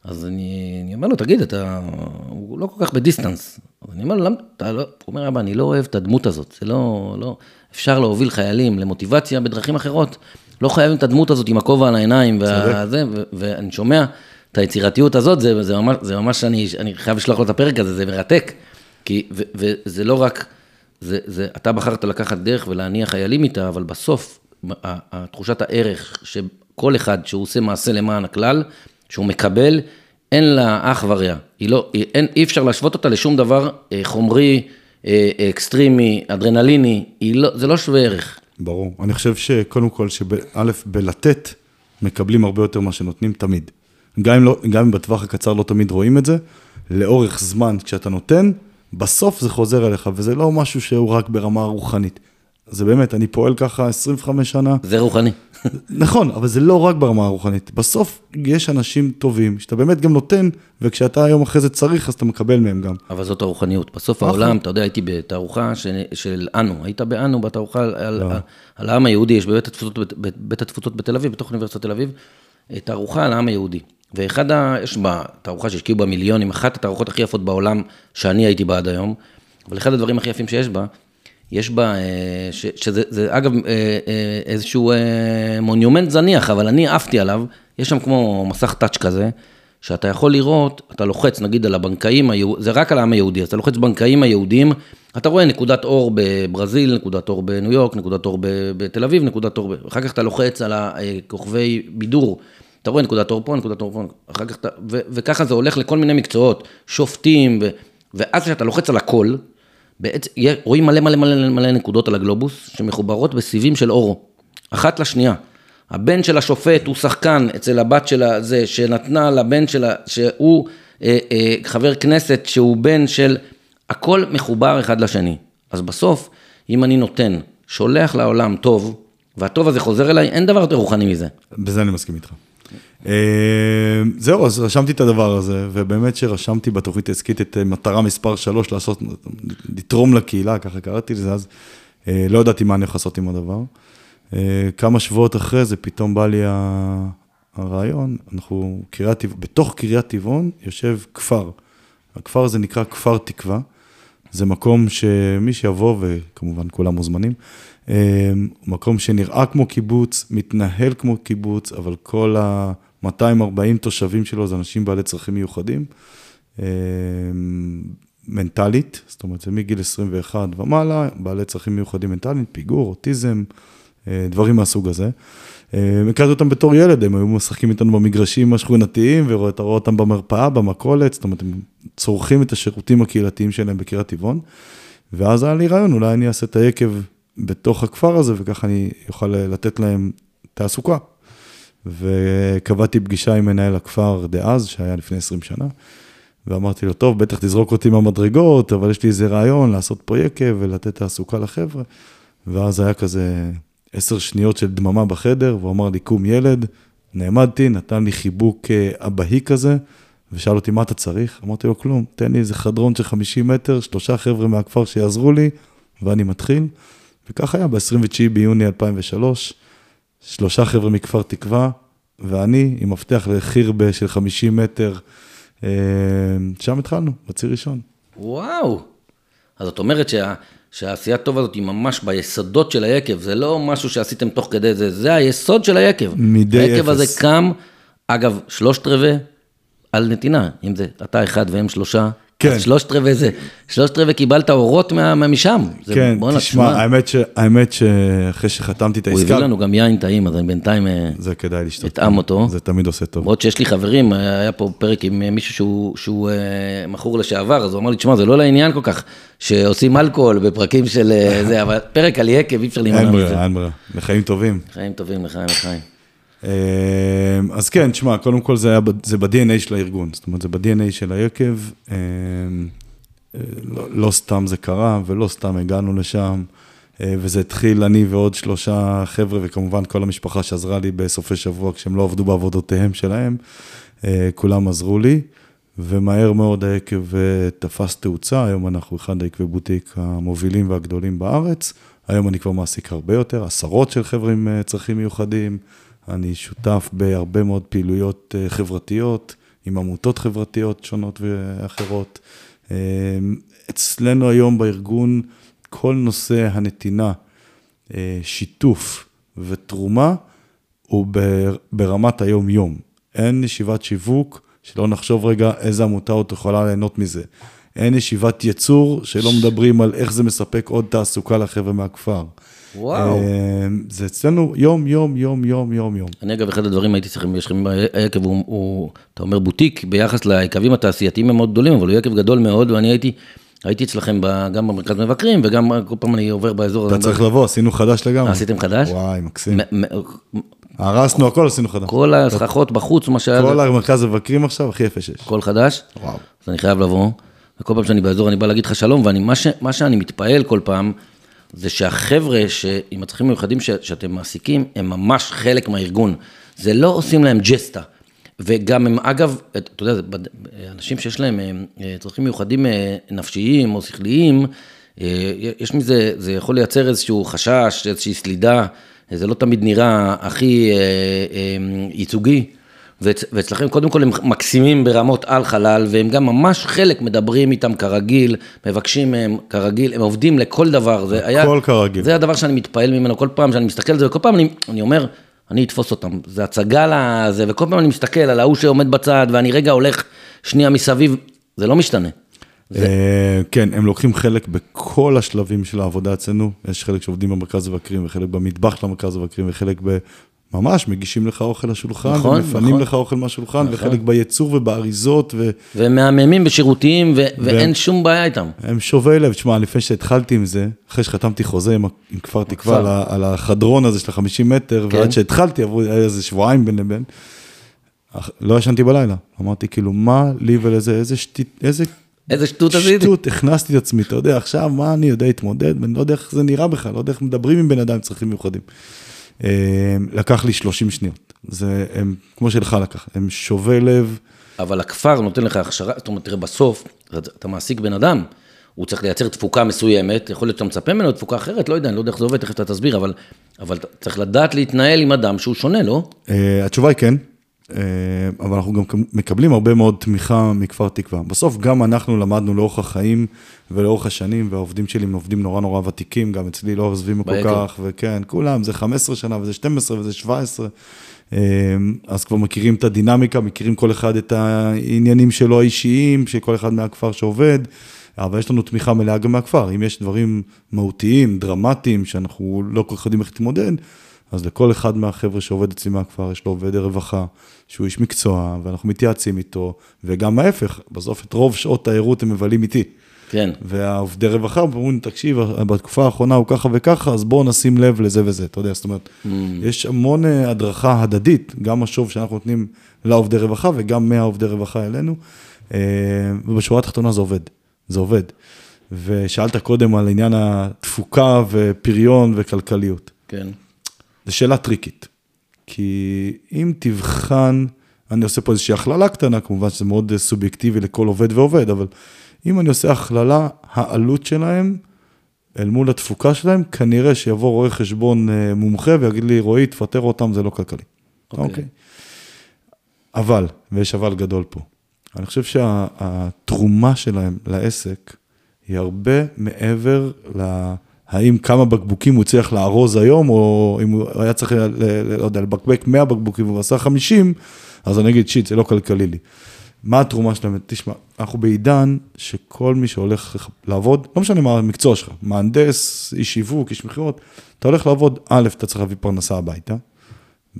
אז אני, אני אומר לו, תגיד, אתה, הוא לא כל כך בדיסטנס. אז אני אומר לו, למה, אתה לא, הוא אומר, אבא, אני לא אוהב את הדמות הזאת, זה לא, לא, אפשר להוביל חיילים למוטיבציה בדרכים אחרות, לא חייבים את הדמות הזאת עם הכובע על העיניים, וזה, ו, ואני שומע את היצירתיות הזאת, זה, זה ממש, זה ממש, אני, אני חייב לשלוח לו את הפרק הזה, זה מרתק, כי, ו, וזה לא רק, זה, זה, אתה בחרת לקחת דרך ולהניע חיילים איתה, אבל בסוף, תחושת הערך שכל אחד שהוא עושה מעשה למען הכלל, שהוא מקבל, אין לה אח ורע. היא לא, אין, אי אפשר להשוות אותה לשום דבר אה, חומרי, אה, אקסטרימי, אדרנליני, לא, זה לא שווה ערך. ברור. אני חושב שקודם כל, שא', בלתת, מקבלים הרבה יותר ממה שנותנים תמיד. גם אם, לא, גם אם בטווח הקצר לא תמיד רואים את זה, לאורך זמן, כשאתה נותן, בסוף זה חוזר אליך, וזה לא משהו שהוא רק ברמה רוחנית. זה באמת, אני פועל ככה 25 שנה. זה רוחני. נכון, אבל זה לא רק ברמה הרוחנית. בסוף יש אנשים טובים, שאתה באמת גם נותן, וכשאתה היום אחרי זה צריך, אז אתה מקבל מהם גם. אבל זאת הרוחניות. בסוף נכון. העולם, אתה יודע, הייתי בתערוכה של, של אנו, היית באנו, בתערוכה על, על, לא. על, העם היהודי, יש בבית התפוצות, בית, בית התפוצות בתל אביב, בתוך אוניברסיטת תל אביב, אה, תערוכה על העם היהודי. ואחד ה... יש בה תערוכה שהשקיעו בה מיליונים, אחת התערוכות הכי יפות בעולם שאני הייתי בה עד היום, אבל אחד הדברים הכי יפים שיש בה, יש בה, אה, ש, שזה זה, אגב אה, אה, איזשהו מונומנט זניח, אבל אני עפתי עליו, יש שם כמו מסך טאץ' כזה, שאתה יכול לראות, אתה לוחץ נגיד על הבנקאים, זה רק על העם היהודי, אז אתה לוחץ בנקאים היהודים, אתה רואה נקודת אור בברזיל, נקודת אור בניו יורק, נקודת אור בתל אביב, נקודת אור, אחר כך אתה לוחץ על הכוכבי בידור, אתה רואה נקודת אור פה, נקודת אור פה, אחר כך אתה, ו- וככה זה הולך לכל מיני מקצועות, שופטים, ו- ואז כשאתה לוחץ על הכל, בעצם רואים מלא מלא מלא מלא נקודות על הגלובוס, שמחוברות בסיבים של אור, אחת לשנייה. הבן של השופט הוא שחקן אצל הבת של הזה, שנתנה לבן שלה, שהוא אה, אה, חבר כנסת, שהוא בן של, הכל מחובר אחד לשני. אז בסוף, אם אני נותן, שולח לעולם טוב, והטוב הזה חוזר אליי, אין דבר יותר רוחני מזה. בזה אני מסכים איתך. אה, זהו, אז רשמתי את הדבר הזה, ובאמת שרשמתי בתוכנית העסקית את אה, מטרה מספר 3, לעשות, לתרום לקהילה, ככה קראתי לזה, אז אה, לא ידעתי מה אני הולך לעשות עם הדבר. כמה שבועות אחרי זה פתאום בא לי הרעיון, אנחנו, קריית, בתוך קריית טבעון יושב כפר. הכפר הזה נקרא כפר תקווה. זה מקום שמי שיבוא, וכמובן כולם מוזמנים, אמ, מקום שנראה כמו קיבוץ, מתנהל כמו קיבוץ, אבל כל ה-240 תושבים שלו זה אנשים בעלי צרכים מיוחדים, אמ, מנטלית, זאת אומרת, זה מגיל 21 ומעלה, בעלי צרכים מיוחדים מנטלית, פיגור, אוטיזם, אה, דברים מהסוג הזה. אמ, הכרתי אותם בתור ילד, הם היו משחקים איתנו במגרשים השכונתיים, ואתה רואה אותם במרפאה, במכולת, זאת אומרת, הם צורכים את השירותים הקהילתיים שלהם בקריית טבעון. ואז היה לי רעיון, אולי אני אעשה את היקב בתוך הכפר הזה, וככה אני אוכל לתת להם תעסוקה. וקבעתי פגישה עם מנהל הכפר דאז, שהיה לפני 20 שנה, ואמרתי לו, טוב, בטח תזרוק אותי מהמדרגות, אבל יש לי איזה רעיון לעשות פה יקב ולתת תעסוקה לחבר'ה. ואז היה כזה עשר שניות של דממה בחדר, והוא אמר לי, קום ילד, נעמדתי, נתן לי חיבוק אה, אבהי כזה, ושאל אותי, מה אתה צריך? אמרתי לו, כלום, תן לי איזה חדרון של 50 מטר, שלושה חבר'ה מהכפר שיעזרו לי, ואני מתחיל. וכך היה ב-29 ביוני 2003, שלושה חבר'ה מכפר תקווה, ואני עם מפתח לחירבה של 50 מטר, אה, שם התחלנו, בציר ראשון. וואו, אז את אומרת שה... שהעשייה טוב הזאת היא ממש ביסודות של היקב, זה לא משהו שעשיתם תוך כדי זה, זה היסוד של היקב. מדי אפס. היקב הזה קם, אגב, שלושת רבעי על נתינה, אם זה אתה אחד והם שלושה, כן. שלושת רבעי זה, שלושת רבעי קיבלת אורות מה, משם. כן, זה, תשמע, האמת, ש, האמת שאחרי שחתמתי את העסקה... הוא הביא לנו גם יין טעים, אז אני בינתיים אה, זה כדאי לשתות. אטעם אותו. זה תמיד עושה טוב. למרות שיש לי חברים, היה פה פרק עם מישהו שהוא, שהוא מכור לשעבר, אז הוא אמר לי, תשמע, זה לא לעניין כל כך, שעושים אלכוהול בפרקים של אה, זה, אבל פרק על יקב, אי אפשר להימנע מזה. אין ברירה, אין ברירה. לחיים טובים. לחיים טובים, לחיים, לחיים. אמ, אז כן, תשמע, קודם כל זה, היה, זה ב-DNA של הארגון, זאת אומרת, זה ב-DNA של היקב, אמ, אה, לא, לא סתם זה קרה ולא סתם הגענו לשם, אה, וזה התחיל אני ועוד שלושה חבר'ה, וכמובן כל המשפחה שעזרה לי בסופי שבוע כשהם לא עבדו בעבודותיהם שלהם, אה, כולם עזרו לי, ומהר מאוד היקב תפס תאוצה, היום אנחנו אחד העקבי בוטיק המובילים והגדולים בארץ, היום אני כבר מעסיק הרבה יותר, עשרות של חבר'ה עם צרכים מיוחדים. אני שותף בהרבה מאוד פעילויות אה, חברתיות, עם עמותות חברתיות שונות ואחרות. אה, אצלנו היום בארגון, כל נושא הנתינה, אה, שיתוף ותרומה, הוא ברמת היום-יום. אין ישיבת שיווק שלא נחשוב רגע איזה עמותה עוד יכולה ליהנות מזה. אין ישיבת ייצור שלא מדברים על איך זה מספק עוד תעסוקה לחבר'ה מהכפר. וואו. אמ, זה אצלנו יום, יום, יום, יום, יום, יום. אני אגב, אחד הדברים הייתי צריך, יש לכם היקב, הוא, הוא, אתה אומר בוטיק, ביחס ליקבים התעשייתיים הם מאוד גדולים, אבל הוא יקב גדול מאוד, ואני הייתי... הייתי אצלכם גם במרכז מבקרים, וגם כל פעם אני עובר באזור. אתה צריך לבוא, עשינו חדש לגמרי. עשיתם חדש? וואי, מקסים. הרסנו הכל, עשינו חדש. כל הסככות בחוץ, מה שהיה... כל המרכז מבקרים עכשיו, הכי יפה שיש. הכל חדש? וואו. אז אני חייב לבוא, וכל פעם שאני באזור אני בא להגיד לך שלום, ומה שאני מתפעל כל פעם, זה שהחבר'ה עם הצרכים המיוחדים ש, שאתם מעסיקים, הם ממש חלק מהארגון. זה לא עושים להם ג'סטה. וגם הם, אגב, אתה יודע, אנשים שיש להם אה, צרכים מיוחדים אה, נפשיים או שכליים, אה, יש מזה, זה יכול לייצר איזשהו חשש, איזושהי סלידה, זה לא תמיד נראה הכי ייצוגי. ואצלכם קודם כל הם מקסימים ברמות על חלל, והם גם ממש חלק מדברים איתם כרגיל, מבקשים מהם כרגיל, הם עובדים לכל דבר. זה היה... הכל כרגיל. זה הדבר שאני מתפעל ממנו כל פעם שאני מסתכל על זה, וכל פעם אני, אני אומר, אני אתפוס אותם. זה הצגה לזה, וכל פעם אני מסתכל על ההוא שעומד בצד, ואני רגע הולך שנייה מסביב, זה לא משתנה. זה... אה, כן, הם לוקחים חלק בכל השלבים של העבודה אצלנו. יש חלק שעובדים במרכז מבקרים, וחלק במטבח של המרכז מבקרים, וחלק ממש, מגישים לך אוכל לשולחן, נכון, ומפנים נכון. לך אוכל מהשולחן, נכון. וחלק בייצור ובאריזות. ו... ומהממים בשירותיים, ו... ו... ואין שום בעיה איתם. הם שובי לב, תשמע, לפני שהתחלתי עם זה, אחרי שחתמתי חוזה עם, עם כפר תקווה על, על החדרון הזה של ה-50 מטר, כן. ועד שהתחלתי, עברו איזה שבועיים בין לבין, לא ישנתי בלילה. אמרתי, כאילו, מה לי ולזה, איזה שטות, איזה... איזה שטות עשיתי. שטות, הכנסתי את עצמי, אתה יודע, עכשיו, מה אני יודע להתמודד, ואני לא יודע איך זה נראה בכלל, לא יודע איך מדברים עם בן אדם עם צרכים מיוחדים. אה, לקח לי 30 שניות. זה, הם, כמו שלך לקח, הם שובי לב. אבל הכפר נותן לך הכשרה, זאת אומרת, תראה, בסוף, אתה מעסיק בן אדם, הוא צריך לייצר תפוקה מסוימת, יכול להיות שאתה מצפה ממנו תפוקה אחרת, לא יודע, אני לא יודע איך זה עובד, תכף אתה תסביר, אבל, אבל צריך לדעת להתנהל עם אדם שהוא שונה, לא? Uh, התשובה היא כן, אבל אנחנו גם מקבלים הרבה מאוד תמיכה מכפר תקווה. בסוף גם אנחנו למדנו לאורך החיים ולאורך השנים, והעובדים שלי הם עובדים נורא נורא ותיקים, גם אצלי לא עוזבים כל כך, וכן, כולם, זה 15 שנה וזה 12 וזה 17. אה, אז כבר מכירים את הדינמיקה, מכירים כל אחד את העניינים שלו האישיים, של כל אחד מהכפר שעובד. אבל יש לנו תמיכה מלאה גם מהכפר. אם יש דברים מהותיים, דרמטיים, שאנחנו לא כל כך יודעים איך להתמודד, אז לכל אחד מהחבר'ה שעובד אצלי מהכפר, יש לו עובד רווחה, שהוא איש מקצוע, ואנחנו מתייעצים איתו, וגם ההפך, בסוף את רוב שעות הערות הם מבלים איתי. כן. והעובדי רווחה אומרים, תקשיב, בתקופה האחרונה הוא ככה וככה, אז בואו נשים לב לזה וזה, אתה יודע, זאת אומרת, mm. יש המון אה, הדרכה הדדית, גם משוב שאנחנו נותנים לעובדי רווחה וגם מהעובדי רווחה אלינו, אה, ובשורה התחתונה זה עובד. זה עובד. ושאלת קודם על עניין התפוקה ופריון וכלכליות. כן. זו שאלה טריקית. כי אם תבחן, אני עושה פה איזושהי הכללה קטנה, כמובן שזה מאוד סובייקטיבי לכל עובד ועובד, אבל אם אני עושה הכללה, העלות שלהם אל מול התפוקה שלהם, כנראה שיבוא רואה חשבון אה, מומחה ויגיד לי, רועי, תפטר אותם, זה לא כלכלי. אוקיי. Okay. אוקיי? Okay. אבל, ויש אבל גדול פה, אני חושב שהתרומה שלהם לעסק היא הרבה מעבר ל... האם כמה בקבוקים הוא הצליח לארוז היום, או אם הוא היה צריך, לא יודע, לבקבק 100 בקבוקים והוא עשה 50, אז אני אגיד, שיט, זה לא כלכלי לי. מה התרומה שלהם? תשמע, אנחנו בעידן שכל מי שהולך לעבוד, לא משנה מה המקצוע שלך, מהנדס, איש שיווק, איש מכירות, אתה הולך לעבוד, א', אתה צריך להביא פרנסה הביתה,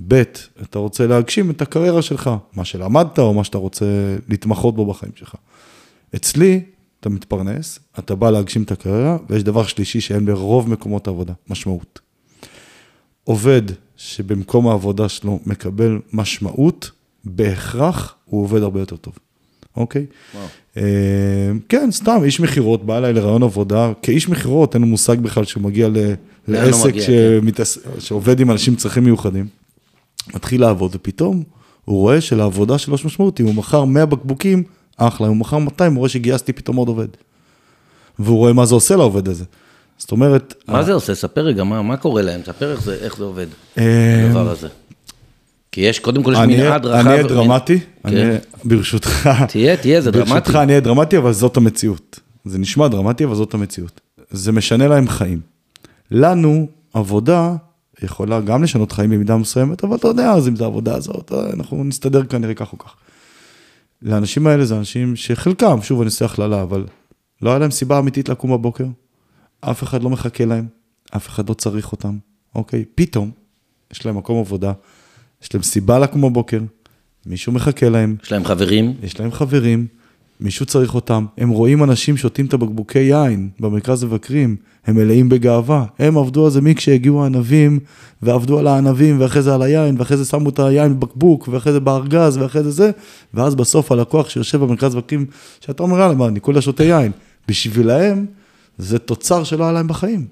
ב', אתה רוצה להגשים את הקריירה שלך, מה שלמדת או מה שאתה רוצה להתמחות בו בחיים שלך. אצלי, אתה מתפרנס, אתה בא להגשים את הקריירה, ויש דבר שלישי שאין ברוב מקומות העבודה, משמעות. עובד שבמקום העבודה שלו מקבל משמעות, בהכרח הוא עובד הרבה יותר טוב, אוקיי? וואו. אה, כן, סתם, איש מכירות, בא אליי לרעיון עבודה, כאיש מכירות, אין לו מושג בכלל שהוא מגיע לעסק מגיע, שמתעס... כן. שעובד עם אנשים עם צרכים מיוחדים. מתחיל לעבוד, ופתאום הוא רואה שלעבודה שלו יש משמעות, אם הוא מכר 100 בקבוקים, אחלה, הוא מכר 200, הוא רואה שגייסתי פתאום עוד עובד. והוא רואה מה זה עושה לעובד הזה. זאת אומרת... מה זה עושה? ספר רגע, מה, מה קורה להם? ספר איך זה, איך זה עובד, אה, הדבר הזה. כי יש, קודם כל יש מנעד רחב. אני אהיה דרמטי, אני כן. ברשותך. תהיה, תהיה, זה דרמטי. ברשותך אני אהיה דרמטי, אבל זאת המציאות. זה נשמע דרמטי, אבל זאת המציאות. זה משנה להם חיים. לנו, עבודה יכולה גם לשנות חיים במידה מסוימת, אבל אתה יודע, אז אם זו העבודה הזאת, אנחנו נסתדר כנראה כך או כך. לאנשים האלה זה אנשים שחלקם, שוב, אני עושה הכללה, אבל לא היה להם סיבה אמיתית לקום בבוקר, אף אחד לא מחכה להם, אף אחד לא צריך אותם, אוקיי? פתאום, יש להם מקום עבודה, יש להם סיבה לקום בבוקר, מישהו מחכה להם. יש להם חברים. יש להם חברים, מישהו צריך אותם. הם רואים אנשים שותים את הבקבוקי יין במרכז מבקרים, הם מלאים בגאווה. הם עבדו על זה מכשהגיעו הענבים, ועבדו על הענבים, ואחרי זה על היין, ואחרי זה שמו את היין בבקבוק, ואחרי זה בארגז, ואחרי זה זה, ואז בסוף הלקוח שיושב במרכז מבקרים, שאתה אומר, יאללה, מה, אני כולה שותה יין. בשבילהם, זה תוצר שלא היה להם בחיים.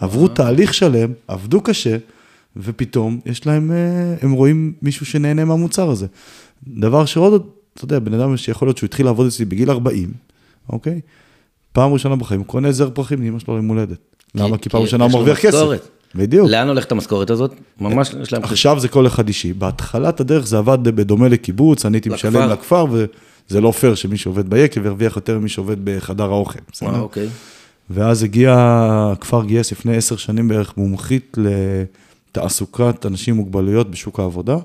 עברו תהליך שלם, עבדו קשה, ופתאום יש להם, אה, הם רואים מישהו שנהנה מהמוצר הזה. דבר שעוד אתה יודע, בן אדם שיכול להיות שהוא התחיל לעבוד אצלי בגיל 40, אוקיי? פעם ראשונה בחיים, הוא קונה זר פרחים לאמא שלו ליום הולדת. למה? כי פעם ראשונה הוא מרוויח כסף. בדיוק. לאן הולכת המשכורת הזאת? ממש יש להם... עכשיו זה כל אחד אישי. בהתחלת הדרך זה עבד בדומה לקיבוץ, אני הייתי משלם לכפר, וזה לא פייר שמי שעובד ביקב ירוויח יותר ממי שעובד בחדר האוכל. וואו, אוקיי. ואז הגיע, הכפר גייס לפני עשר שנים בערך מומחית לתעסוקת אנשים עם מוגבלויות בשוק העבודה.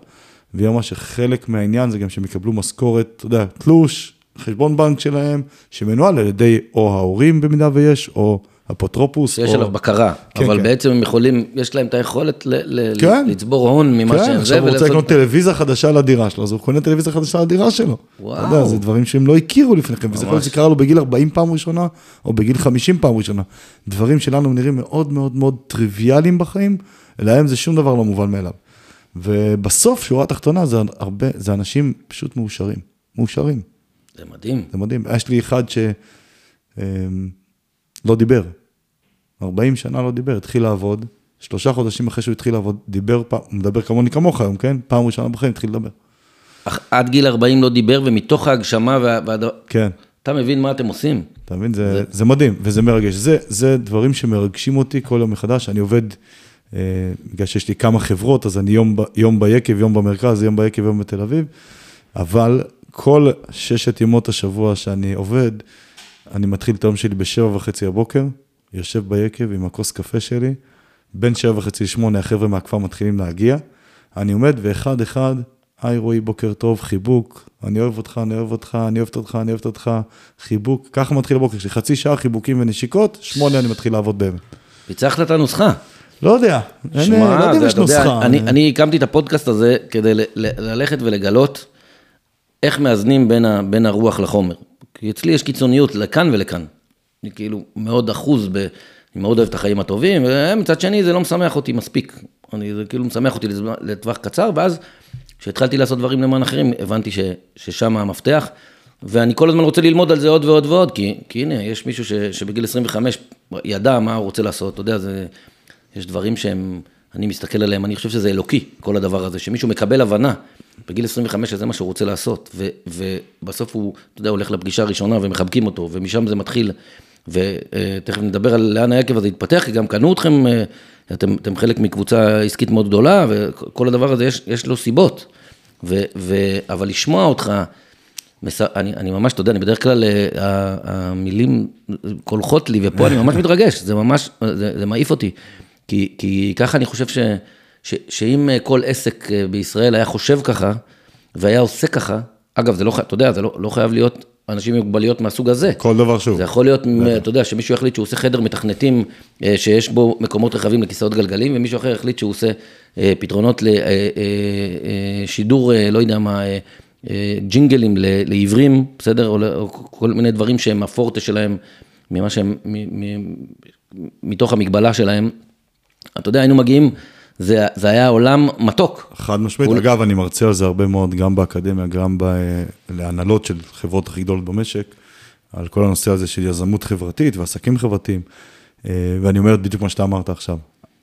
והיא אמרה שחלק מהעניין זה גם שהם יקבלו משכורת, אתה יודע, תלוש, חשבון בנק שלהם, שמנוהל על ידי או ההורים במידה ויש, או אפוטרופוס. יש עליו בקרה, כן, אבל כן. בעצם הם יכולים, יש להם את היכולת ל- כן. לצבור הון ממה כן, שהם זה. כן, עכשיו הוא רוצה לקנות טלוויזיה חדשה לדירה שלו, אז הוא קונה טלוויזיה חדשה לדירה שלו. וואו. אתה יודע, זה דברים שהם לא הכירו לפני כן, וזה יכול להיות שקרה לו בגיל 40 פעם ראשונה, או בגיל 50 פעם ראשונה. דברים שלנו נראים מאוד מאוד מאוד טריוויאליים בחיים, להם זה שום דבר לא מובן מאליו. ובסוף, שורה התחתונה, זה הרבה, זה אנשים פשוט מאושרים, מאושרים. זה מדהים. זה מדהים. יש לי אחד שלא אמ, דיבר, 40 שנה לא דיבר, התחיל לעבוד, שלושה חודשים אחרי שהוא התחיל לעבוד, דיבר פעם, הוא מדבר כמוני כמוך היום, כן? פעם ראשונה בחיים התחיל לדבר. אך עד גיל 40 לא דיבר, ומתוך ההגשמה וה... וה... כן. אתה מבין מה אתם עושים? אתה מבין? זה, זה... זה מדהים וזה מרגש. זה, זה דברים שמרגשים אותי כל יום מחדש. אני עובד, אה, בגלל שיש לי כמה חברות, אז אני יום, יום ביקב, יום במרכז, יום ביקב, יום בתל אביב, אבל כל ששת ימות השבוע שאני עובד, אני מתחיל את היום שלי בשבע וחצי הבוקר, יושב ביקב עם הכוס קפה שלי, בין שבע וחצי לשמונה החבר'ה מהכפר מתחילים להגיע, אני עומד ואחד אחד, היי רועי, בוקר טוב, חיבוק, אני אוהב אותך, אני אוהב אותך, אני אוהבת אותך, אני אוהבת אותך, חיבוק, ככה מתחיל הבוקר. שלי, חצי שעה חיבוקים ונשיקות, שמונה אני מתחיל לעבוד באמת. פיצחת את הנוסחה. לא יודע, אין, לא יודע אם יש נוסחה. אני, אני הקמתי את הפודקאסט הזה כדי ל, ל, ללכת ולגלות איך מאזנים בין, ה, בין הרוח לחומר. כי אצלי יש קיצוניות לכאן ולכאן. אני כאילו מאוד אחוז, ב, אני מאוד אוהב את החיים הטובים, ומצד שני זה לא משמח אותי מספיק. אני, זה כאילו משמח אותי לטווח קצר, ואז כשהתחלתי לעשות דברים למען אחרים, הבנתי ש, ששם המפתח, ואני כל הזמן רוצה ללמוד על זה עוד ועוד ועוד, כי, כי הנה, יש מישהו ש, שבגיל 25 ידע מה הוא רוצה לעשות, אתה יודע, זה, יש דברים שהם, אני מסתכל עליהם, אני חושב שזה אלוקי, כל הדבר הזה, שמישהו מקבל הבנה בגיל 25 שזה מה שהוא רוצה לעשות, ו, ובסוף הוא, אתה יודע, הולך לפגישה הראשונה ומחבקים אותו, ומשם זה מתחיל, ותכף נדבר על לאן היקב הזה יתפתח, כי גם קנו אתכם אתם, אתם חלק מקבוצה עסקית מאוד גדולה, וכל הדבר הזה יש, יש לו סיבות. ו, ו, אבל לשמוע אותך, אני, אני ממש, אתה יודע, אני בדרך כלל, אה, המילים קולחות לי, ופה אני ממש מתרגש, זה ממש, זה, זה מעיף אותי. כי, כי ככה אני חושב ש, ש, שאם כל עסק אה, בישראל היה חושב ככה, והיה עושה ככה, אגב, זה לא, אתה יודע, זה לא, לא חייב להיות אנשים עם מוגבלויות מהסוג הזה. כל דבר שהוא. זה יכול להיות, אתה יודע, שמישהו יחליט שהוא עושה חדר מתכנתים אה, שיש בו מקומות רחבים לכיסאות גלגלים, ומישהו אחר יחליט שהוא עושה אה, פתרונות לשידור, אה, לא יודע מה, ג'ינגלים לעיוורים, בסדר? או כל מיני דברים שהם הפורטה שלהם, ממה שהם, מתוך המגבלה שלהם. אתה יודע, היינו מגיעים... זה, זה היה עולם מתוק. חד משמעית, הוא... אגב, אני מרצה על זה הרבה מאוד, גם באקדמיה, גם ב... להנהלות של חברות הכי גדולות במשק, על כל הנושא הזה של יזמות חברתית ועסקים חברתיים, אה, ואני אומר בדיוק מה שאתה אמרת עכשיו.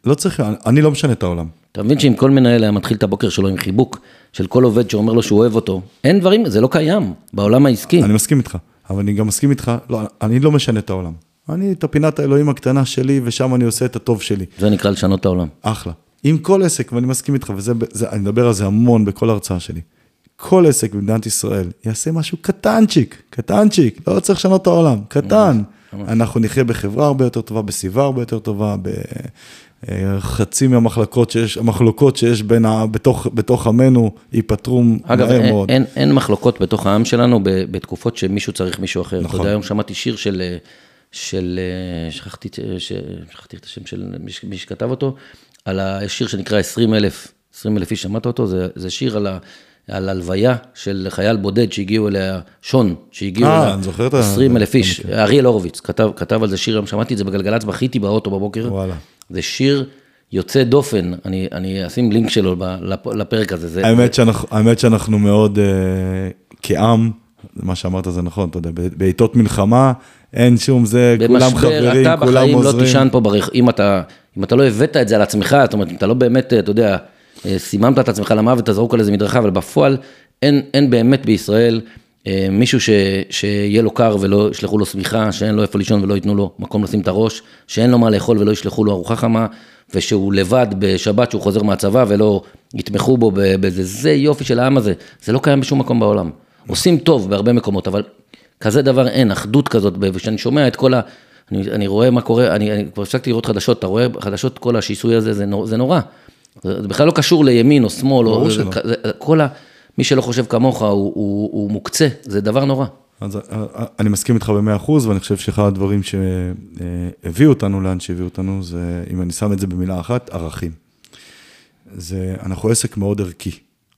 לא צריך, אני לא משנה את העולם. אתה מבין שאם כל מנהל היה מתחיל את הבוקר שלו עם חיבוק של כל עובד שאומר לו שהוא אוהב אותו, אין דברים, זה לא קיים בעולם העסקי. אני מסכים איתך, אבל אני גם מסכים איתך, לא, אני לא משנה את העולם. אני את הפינת האלוהים הקטנה שלי, ושם אני עושה את הטוב שלי. זה נקרא לשנות את העולם. אחלה. עם כל עסק, ואני מסכים איתך, ואני מדבר על זה המון בכל הרצאה שלי, כל עסק במדינת ישראל יעשה משהו קטנצ'יק, קטנצ'יק, לא צריך לשנות את העולם, קטן. אנחנו נחיה בחברה הרבה יותר טובה, בסביבה הרבה יותר טובה, בחצי מהמחלקות שיש, המחלוקות שיש בין, ה, בתוך, בתוך עמנו ייפתרו מהר אין, מאוד. אגב, אין, אין מחלוקות בתוך העם שלנו בתקופות שמישהו צריך מישהו אחר. נכון. אתה יודע, היום שמעתי שיר של, של שכחתי, שכחתי את השם של מי שכתב אותו, על השיר שנקרא 20 אלף, 20 אלף איש, שמעת אותו? זה, זה שיר על, ה, על הלוויה של חייל בודד שהגיעו אליה, שון, שהגיעו 아, אליה, אני זוכר את ה... 20 אלף איש, אריאל הורוביץ, כתב, כתב על זה שיר, היום שמעתי את זה בגלגלצ, בכיתי באוטו בבוקר. וואלה. זה שיר יוצא דופן, אני, אני אשים לינק שלו לפרק הזה. זה, האמת, זה... שאנחנו, האמת שאנחנו מאוד, uh, כעם, מה שאמרת זה נכון, אתה יודע, בעיתות מלחמה, אין שום זה, כולם חברים, כולם עוזרים. אתה בחיים לא תישן פה, ברכ... אם אתה... אם אתה לא הבאת את זה על עצמך, זאת אומרת, אתה לא באמת, אתה יודע, אה, סיממת את עצמך למוות, אתה זרוק על איזה מדרכה, אבל בפועל אין, אין באמת בישראל אה, מישהו ש, שיהיה לו קר ולא ישלחו לו שמיכה, שאין לו איפה לישון ולא ייתנו לו מקום לשים את הראש, שאין לו מה לאכול ולא ישלחו לו ארוחה חמה, ושהוא לבד בשבת שהוא חוזר מהצבא ולא יתמכו בו באיזה, זה יופי של העם הזה, זה לא קיים בשום מקום בעולם. עושים טוב בהרבה מקומות, אבל כזה דבר אין, אחדות כזאת, וכשאני שומע את כל ה... אני, אני רואה מה קורה, אני, אני כבר הפסקתי לראות חדשות, אתה רואה חדשות, כל השיסוי הזה, זה, נור, זה נורא. זה, בכלל לא קשור לימין או שמאל, או, זה, זה, כל ה... מי שלא חושב כמוך הוא, הוא, הוא מוקצה, זה דבר נורא. אז אה, אה, אני מסכים איתך במאה אחוז, ואני חושב שאחד הדברים שהביאו אותנו לאן שהביאו אותנו, זה, אם אני שם את זה במילה אחת, ערכים. זה, אנחנו עסק מאוד ערכי,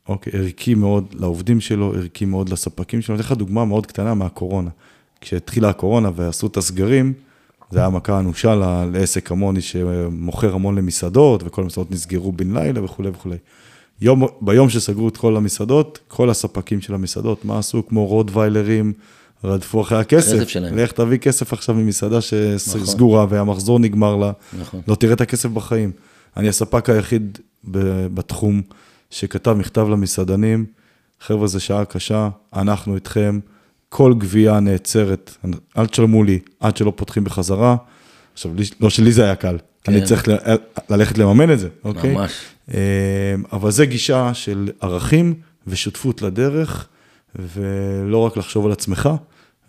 אוקיי? ערכי מאוד לעובדים שלו, ערכי מאוד לספקים שלו. אני אתן לך דוגמה מאוד קטנה מהקורונה. כשהתחילה הקורונה ועשו את הסגרים, זה היה מכה אנושה לעסק כמוני שמוכר המון למסעדות, וכל המסעדות נסגרו בן לילה וכולי וכולי. יום, ביום שסגרו את כל המסעדות, כל הספקים של המסעדות, מה עשו? כמו רודוויילרים, רדפו אחרי הכסף. שלהם. לך תביא כסף עכשיו ממסעדה שסגורה נכון. והמחזור נגמר לה, נכון. לא תראה את הכסף בחיים. אני הספק היחיד בתחום שכתב מכתב למסעדנים, חבר'ה, זו שעה קשה, אנחנו איתכם, כל גבייה נעצרת, אל תשלמו לי עד שלא פותחים בחזרה. עכשיו, לא שלי זה היה קל, כן. אני צריך ל- ללכת לממן את זה, אוקיי? ממש. אה, אבל זה גישה של ערכים ושותפות לדרך, ולא רק לחשוב על עצמך,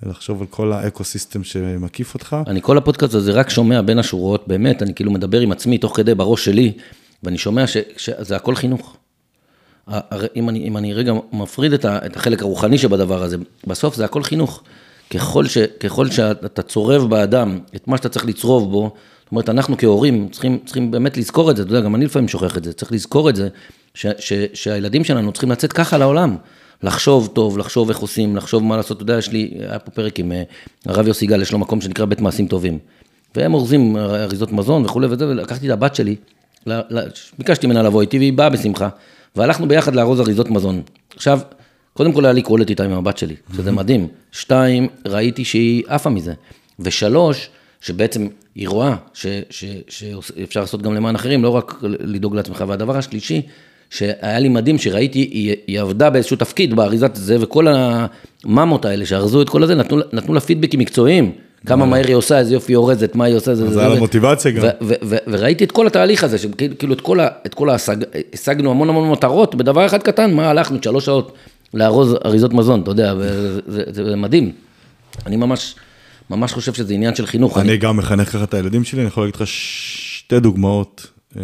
אלא לחשוב על כל האקו-סיסטם שמקיף אותך. אני כל הפודקאסט הזה רק שומע בין השורות, באמת, אני כאילו מדבר עם עצמי תוך כדי בראש שלי, ואני שומע ש- שזה הכל חינוך. אם אני, אם אני רגע מפריד את, ה, את החלק הרוחני שבדבר הזה, בסוף זה הכל חינוך. ככל, ש, ככל שאתה צורב באדם את מה שאתה צריך לצרוב בו, זאת אומרת, אנחנו כהורים צריכים, צריכים באמת לזכור את זה, אתה יודע, גם אני לפעמים שוכח את זה, צריך לזכור את זה, ש, ש, שהילדים שלנו צריכים לצאת ככה לעולם. לחשוב טוב, לחשוב איך עושים, לחשוב מה לעשות, אתה יודע, יש לי, היה פה פרק עם אה, הרב יוסי גל, יש לו מקום שנקרא בית מעשים טובים. והם אורזים אריזות מזון וכולי וזה, ולקחתי את הבת שלי, ביקשתי ממנה לבוא איתי והיא באה בשמחה, והלכנו ביחד לארוז אריזות מזון. עכשיו, קודם כל היה לי קולט איתה עם הבת שלי, שזה מדהים. שתיים, ראיתי שהיא עפה מזה. ושלוש, שבעצם היא רואה ש, ש, שאפשר לעשות גם למען אחרים, לא רק לדאוג לעצמך. והדבר השלישי, שהיה לי מדהים, שראיתי, היא, היא עבדה באיזשהו תפקיד באריזת זה, וכל הממות האלה שארזו את כל הזה, נתנו, נתנו לה פידבקים מקצועיים. כמה מהר היא עושה, איזה יופי היא אורזת, מה היא עושה, זה, זה, היה לה זה. מוטיבציה גם. וראיתי את כל התהליך הזה, שכאילו את כל, ה- את כל ההשג, השגנו המון המון מטרות בדבר אחד קטן, מה הלכנו שלוש שעות לארוז אריזות מזון, אתה יודע, זה, מדהים. אני ממש, ממש חושב שזה עניין של חינוך. אני גם מחנך ככה את הילדים שלי, אני יכול להגיד לך שתי דוגמאות אה,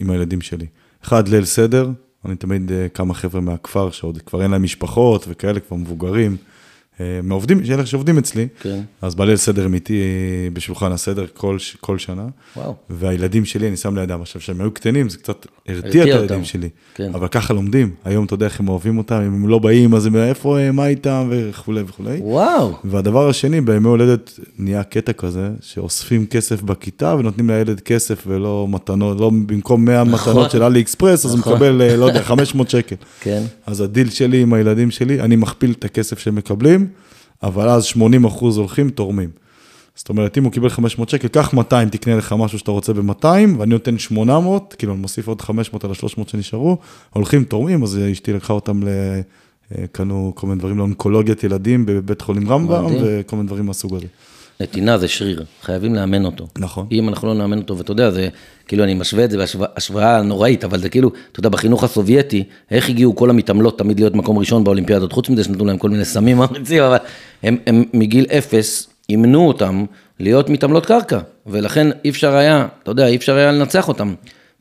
עם הילדים שלי. אחד, ליל סדר, אני תמיד אה, כמה חבר'ה מהכפר שעוד כבר אין להם משפחות וכאלה, כבר מבוגרים, מעובדים, שאלה שעובדים אצלי, כן. אז בליל סדר הם איתי אה, בשולחן הסדר כל, כל שנה. וואו. והילדים שלי, אני שם לידם, עכשיו, כשהם היו קטנים, זה קצת הרתיע את הילדים. שלי. כן. אבל ככה לומדים, היום אתה יודע איך הם אוהבים אותם, אם הם לא באים, אז הם איפה הם, מה איתם, וכולי וכולי. וואו, והדבר השני, בימי הולדת נהיה קטע כזה, שאוספים כסף בכיתה ונותנים לילד כסף ולא מתנות, לא במקום 100 נכון. מתנות של אלי אקספרס, אז הוא נכון. מקבל, אה, לא יודע, 500 שקל. כן. אז הדיל שלי עם הילדים שלי, אני מכפיל את הכסף שהם מקבלים, אבל אז 80 אחוז הולכים, תורמים. זאת אומרת, אם הוא קיבל 500 שקל, קח 200, תקנה לך משהו שאתה רוצה ב-200, ואני נותן 800, כאילו אני מוסיף עוד 500 על ה-300 שנשארו, הולכים תורמים, אז אשתי לקחה אותם ל... אה, קנו כל מיני דברים לאונקולוגיית ילדים בבית חולים רמב"ם. וכל מיני דברים מהסוג הזה. נתינה זה שריר, חייבים לאמן אותו. נכון. אם אנחנו לא נאמן אותו, ואתה יודע, זה, כאילו, אני משווה את זה בהשוואה נוראית, אבל זה כאילו, אתה יודע, בחינוך הסובייטי, איך הגיעו כל המתעמלות תמיד להיות מקום ראשון באולימפיאדות, חוץ מזה שנתנו להם כל מיני סמים ממריצים, אבל הם, הם מגיל אפס אימנו אותם להיות מתעמלות קרקע, ולכן אי אפשר היה, אתה יודע, אי אפשר היה לנצח אותם.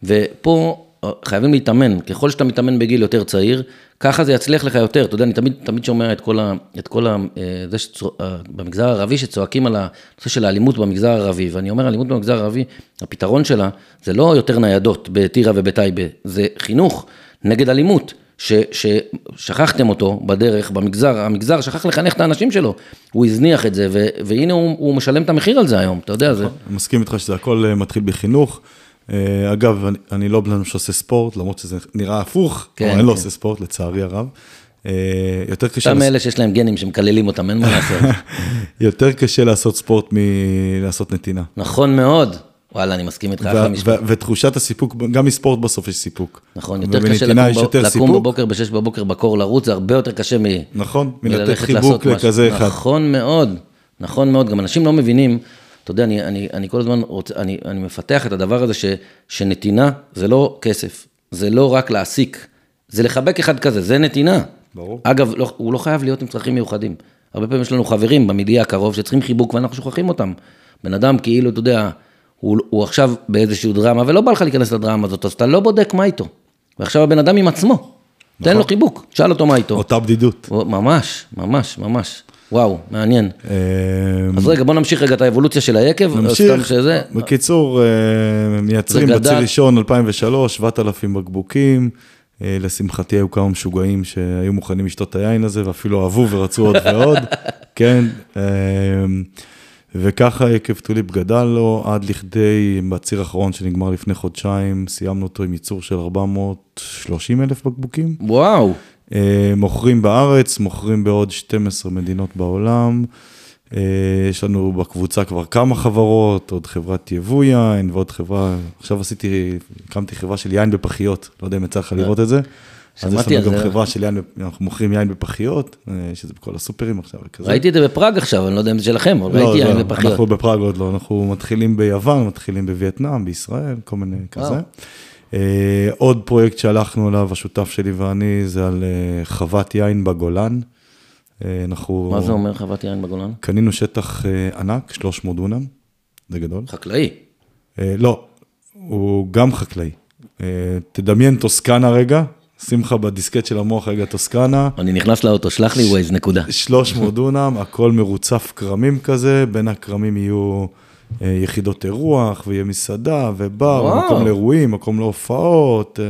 ופה חייבים להתאמן, ככל שאתה מתאמן בגיל יותר צעיר, ככה זה יצליח לך יותר, אתה יודע, אני תמיד, תמיד שומע את כל ה... את כל ה אה, זה שצוע, אה, במגזר הערבי שצועקים על הנושא של האלימות במגזר הערבי, ואני אומר, אלימות במגזר הערבי, הפתרון שלה זה לא יותר ניידות בטירה ובטייבה, זה חינוך נגד אלימות. ש, ששכחתם אותו בדרך, במגזר, המגזר שכח לחנך את האנשים שלו, הוא הזניח את זה, ו, והנה הוא, הוא משלם את המחיר על זה היום, אתה יודע, זה... אני מסכים איתך שזה הכל אה, מתחיל בחינוך. אה, אגב, אני, אני לא בן אדם שעושה ספורט, למרות שזה נראה הפוך, כן, אבל אני לא כן. עושה ספורט, לצערי הרב. אה, יותר קשה, אותם אלה שיש להם גנים שמקללים אותם, אין מה לעשות. יותר קשה לעשות ספורט מלעשות נתינה. נכון מאוד. וואלה, אני מסכים איתך, אחלה משפט. ותחושת הסיפוק, גם מספורט בסוף יש סיפוק. נכון, יותר קשה לקום, ב- יותר לקום סיפוק. בבוקר ב-6 בבוקר בקור לרוץ, זה הרבה יותר קשה מ... נכון, מלתת חיבוק. לכזה אחד. נכון מאוד, נכון מאוד, גם אנשים לא מבינים, אתה יודע, אני, אני, אני כל הזמן רוצה, אני, אני מפתח את הדבר הזה ש, שנתינה זה לא כסף, זה לא רק להעסיק, זה לחבק אחד כזה, זה נתינה. ברור. אגב, לא, הוא לא חייב להיות עם צרכים מיוחדים. הרבה פעמים יש לנו חברים במיליה הקרוב שצריכים חיבוק ואנחנו שוכחים אותם. בן אדם כאילו, אתה יודע, הוא, הוא עכשיו באיזושהי דרמה ולא בא לך להיכנס לדרמה הזאת, אז אתה לא בודק מה איתו. ועכשיו הבן אדם עם עצמו, תן לו חיבוק, תשאל אותו מה איתו. אותה בדידות. ממש, ממש, ממש. וואו, מעניין. אה, אז רגע, בוא נמשיך רגע את האבולוציה של היקב. נמשיך, שזה, בקיצור, אה, מייצרים בציר. ראשון 2003, 7,000 בקבוקים, אה, לשמחתי היו כמה משוגעים שהיו מוכנים לשתות את היין הזה, ואפילו אהבו ורצו עוד ועוד, כן, אה, וככה יקב טוליפ גדל לו עד לכדי, בציר האחרון שנגמר לפני חודשיים, סיימנו אותו עם ייצור של 430 אלף בקבוקים. וואו, מוכרים בארץ, מוכרים בעוד 12 מדינות בעולם. אה, יש לנו בקבוצה כבר כמה חברות, עוד חברת יבוא יין ועוד חברה, עכשיו עשיתי, הקמתי חברה של יין בפחיות, לא יודע אם יצא לך לראות את זה. אז יש לנו גם. חברה של יין, אנחנו מוכרים יין בפחיות, אה, שזה בכל הסופרים עכשיו, כזה. ראיתי את זה בפראג עכשיו, אני לא יודע אם זה שלכם, אבל לא, ראיתי לא, יין בפחיות. אנחנו בפראג עוד לא, אנחנו מתחילים ביוון, מתחילים בווייטנאם, בישראל, כל מיני כזה. אה, עוד פרויקט שהלכנו עליו, השותף שלי ואני, זה על אה, חוות יין בגולן. אה, אנחנו... מה זה אומר חוות יין בגולן? קנינו שטח אה, ענק, 300 דונם, זה גדול. חקלאי. אה, לא, הוא גם חקלאי. אה, תדמיין טוסקנה רגע, שים לך בדיסקט של המוח רגע טוסקנה. אני נכנס לאוטו, שלח לי ווייז, נקודה. 300 דונם, הכל מרוצף כרמים כזה, בין הכרמים יהיו יחידות אירוח, ויהיה מסעדה, ובר, וואו. מקום לאירועים, מקום להופעות, אה,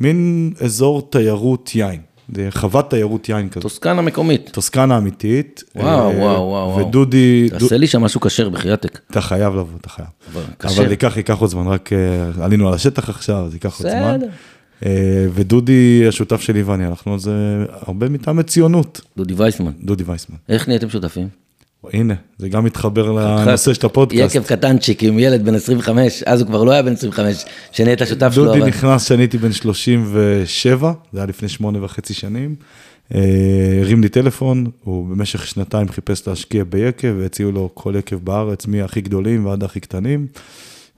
מין אזור תיירות יין. זה חוות תיירות יין כזה. טוסקנה מקומית. טוסקנה אמיתית. וואו, אה, וואו, וואו, וואו. ודודי, דו- תעשה לי שם משהו כשר בחייתק. אתה חייב לבוא, אתה חייב. אבל כשר. אבל ייקח, ייקח עוד זמן, רק אה, עלינו על השטח עכשיו, אז ייקח עוד זמן. בסדר. אה, ודודי, השותף שלי ואני, הלכנו על זה הרבה מטעמי ציונות. דודי וייסמן. דודי וייסמן. איך נהייתם שותפים? הנה, זה גם מתחבר לנושא של הפודקאסט. יקב קטנצ'יק עם ילד בן 25, אז הוא כבר לא היה בן 25, שנהיית שותף שלו. דודי אבל- נכנס כשאני הייתי בן 37, זה היה לפני שמונה וחצי שנים. אה, הרים לי טלפון, הוא במשך שנתיים חיפש להשקיע ביקב, והציעו לו כל יקב בארץ, מהכי גדולים ועד הכי קטנים.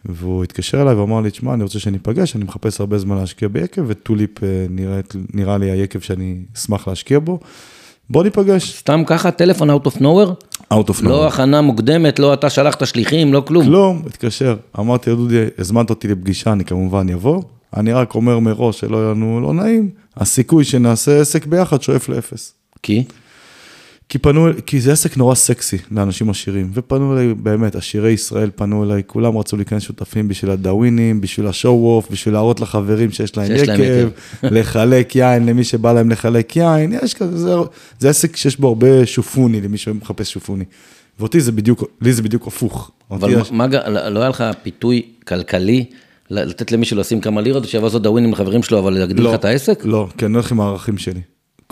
והוא התקשר אליי ואמר לי, תשמע, אני רוצה שניפגש, אני מחפש הרבה זמן להשקיע ביקב, וטוליפ אה, נראה, נראה לי היקב שאני אשמח להשקיע בו. בוא ניפגש. סתם ככה, טלפון out of nowhere? Out of לא nowhere. הכנה מוקדמת, לא אתה שלחת שליחים, לא כלום. כלום, התקשר. אמרתי לו, דודי, הזמנת אותי לפגישה, אני כמובן אבוא. אני רק אומר מראש שלא יהיה לנו לא נעים, הסיכוי שנעשה עסק ביחד שואף לאפס. כי? כי פנו, כי זה עסק נורא סקסי לאנשים עשירים, ופנו אליי, באמת, עשירי ישראל פנו אליי, כולם רצו להיכנס שותפים בשביל הדאווינים, בשביל השואו אוף, בשביל להראות לחברים שיש להם שיש יקב, לחלק יין למי שבא להם לחלק יין, יש כזה, זה, זה עסק שיש בו הרבה שופוני למי שמחפש שופוני. ואותי זה בדיוק, לי זה בדיוק הפוך. אבל יש- מה, לא לא היה לך פיתוי כלכלי לתת למישהו לשים כמה לירות שיבוא לעשות דאווין עם החברים שלו, אבל להגדיל לך את העסק? לא, כי אני הולך עם הערכים שלי.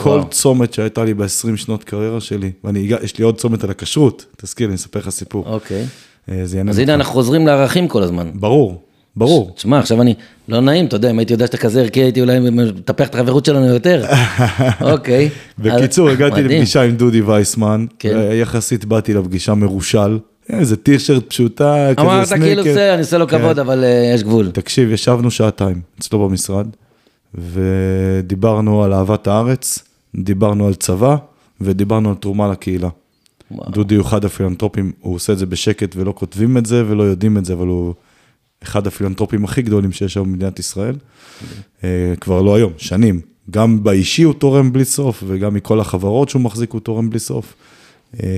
כל וואו. צומת שהייתה לי ב-20 שנות קריירה שלי, ואני אגע, יש לי עוד צומת על הכשרות, תזכיר לי, אני אספר לך סיפור. אוקיי. אה, אז. הנה אנחנו חוזרים לערכים כל הזמן. ברור, ברור. תשמע, עכשיו אני, לא נעים, אתה יודע, אם הייתי יודע שאתה כזה ערכי, הייתי אולי מטפח את החברות שלנו יותר. אוקיי. בקיצור, אז- הגעתי מדהים. לפגישה עם דודי וייסמן, כן. יחסית באתי לפגישה מרושל, איזה טישרט פשוטה, כזה אמרת סניקר. כאילו בסדר, אני עושה לו כבוד, אבל אה, יש גבול. תקשיב, ישבנו שעתיים אצלו במשרד, ודיברנו על אהבת הארץ, דיברנו על צבא, ודיברנו על תרומה לקהילה. וואו. דודי הוא אחד הפילנטרופים, הוא עושה את זה בשקט ולא כותבים את זה ולא יודעים את זה, אבל הוא אחד הפילנטרופים הכי גדולים שיש היום במדינת ישראל. אה, כבר לא היום, שנים. גם באישי הוא תורם בלי סוף, וגם מכל החברות שהוא מחזיק הוא תורם בלי סוף. אה,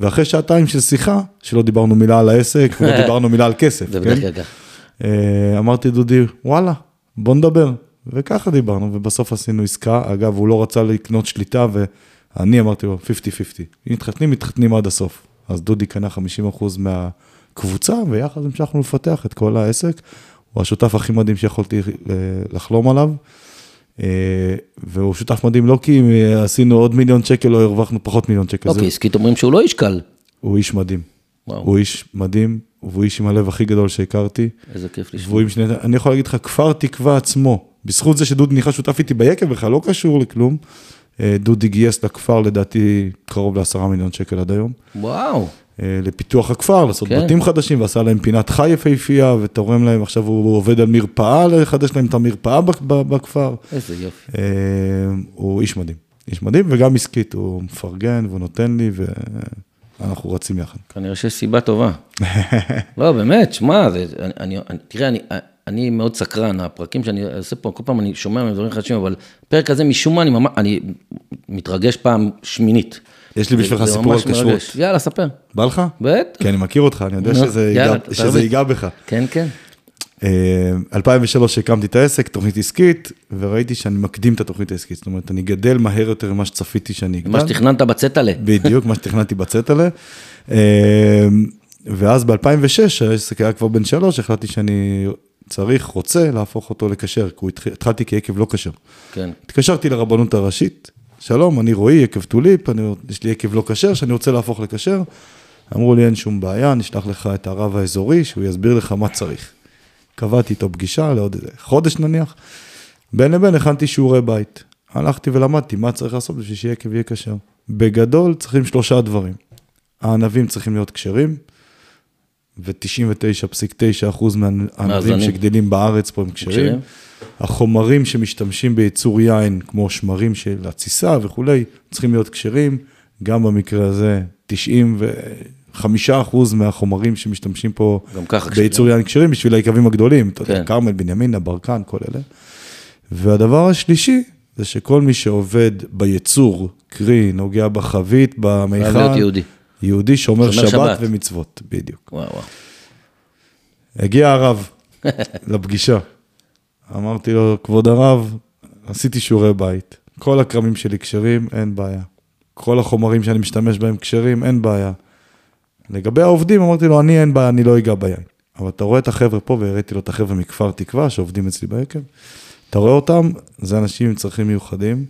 ואחרי שעתיים של שיחה, שלא דיברנו מילה על העסק, ולא דיברנו מילה על כסף, כן? אה, אמרתי דודי, וואלה, בוא נדבר. וככה דיברנו, ובסוף עשינו עסקה. אגב, הוא לא רצה לקנות שליטה, ואני אמרתי לו, 50-50. אם מתחתנים, מתחתנים עד הסוף. אז דודי קנה 50% מהקבוצה, ויחד המשכנו לפתח את כל העסק. הוא השותף הכי מדהים שיכולתי אה, לחלום עליו. אה, והוא שותף מדהים לא כי עשינו עוד מיליון שקל או הרווחנו פחות מיליון שקל. אוקיי, עסקית אומרים שהוא לא איש קל. הוא איש מדהים. וואו. הוא איש מדהים, והוא איש עם הלב הכי גדול שהכרתי. איזה כיף לשמוע. שני, אני יכול להגיד לך, כפר תקווה עצמו, בזכות זה שדודי נכנס שותף איתי ביקב בכלל, לא קשור לכלום. אה, דודי גייס לכפר לדעתי קרוב לעשרה מיליון שקל עד היום. וואו. אה, לפיתוח הכפר, לעשות כן. בתים חדשים, ועשה להם פינת חי יפהפייה, ותורם להם, עכשיו הוא עובד על מרפאה, לחדש להם את המרפאה בכפר. איזה יופי. אה, הוא איש מדהים, איש מדהים, וגם עסקית, הוא מפרגן והוא נותן לי, ואנחנו רצים יחד. כנראה שיש סיבה טובה. לא, באמת, שמע, זה- אני- אני- אני- תראה, אני- אני מאוד סקרן, הפרקים שאני עושה פה, כל פעם אני שומע מהם דברים חדשים, אבל הפרק הזה, משום מה, אני ממש, אני מתרגש פעם שמינית. יש לי בשבילך סיפור על. כשרות. יאללה, ספר. בא לך? בטח. כי אני מכיר אותך, אני יודע שזה ייגע- בך. כן, כן. אה, 2003 הקמתי את העסק, תוכנית עסקית, וראיתי שאני מקדים את התוכנית העסקית. זאת אומרת, אני גדל מהר יותר ממה שצפיתי שאני אגדל. מה שתכננת בצטלה. בדיוק, מה שתכננתי בצטלה. אה, ואז ב-2006, העסק היה כבר בן שלוש, החלטתי שאני צריך, רוצה להפוך אותו לכשר, כי הוא התח- התחלתי כעקב לא כשר. כן. התקשרתי לרבנות הראשית, שלום, אני רועי, יקב טוליפ, אני, יש לי יקב לא כשר, שאני רוצה להפוך לכשר. אמרו לי, אין שום בעיה, נשלח לך את הרב האזורי, שהוא יסביר לך מה צריך. קבעתי איתו פגישה לעוד חודש נניח. בין לבין הכנתי שיעורי בית. הלכתי ולמדתי מה צריך לעשות בשביל שיקב יהיה כשר. בגדול צריכים שלושה דברים. הענבים צריכים להיות כשרים, ו-99.9% מהענבים. שגדלים בארץ פה הם כשרים. החומרים שמשתמשים בייצור יין, כמו שמרים של התסיסה וכולי, צריכים להיות כשרים. גם במקרה הזה, 95% מהחומרים שמשתמשים פה בייצור יין כשרים בשביל היקבים הגדולים, אתה יודע, כן. כרמל, בנימינה, ברקן, כל אלה. והדבר השלישי, זה שכל מי שעובד בייצור, קרי, נוגע בחבית, במיכל, חייב להיות יהודי. יהודי שומר שומר שבת, שבת. ומצוות, בדיוק. וואו, וואו. הגיע הרב לפגישה. אמרתי לו, כבוד הרב, עשיתי שיעורי בית. כל הכרמים שלי כשרים, אין בעיה. כל החומרים שאני משתמש בהם כשרים, אין בעיה. לגבי העובדים, אמרתי לו, אני אין בעיה, אני לא אגע ביין. אבל אתה רואה את החבר'ה פה, והראיתי לו את החבר'ה מכפר תקווה, שעובדים אצלי ביקב. אתה רואה אותם, זה אנשים עם צרכים מיוחדים,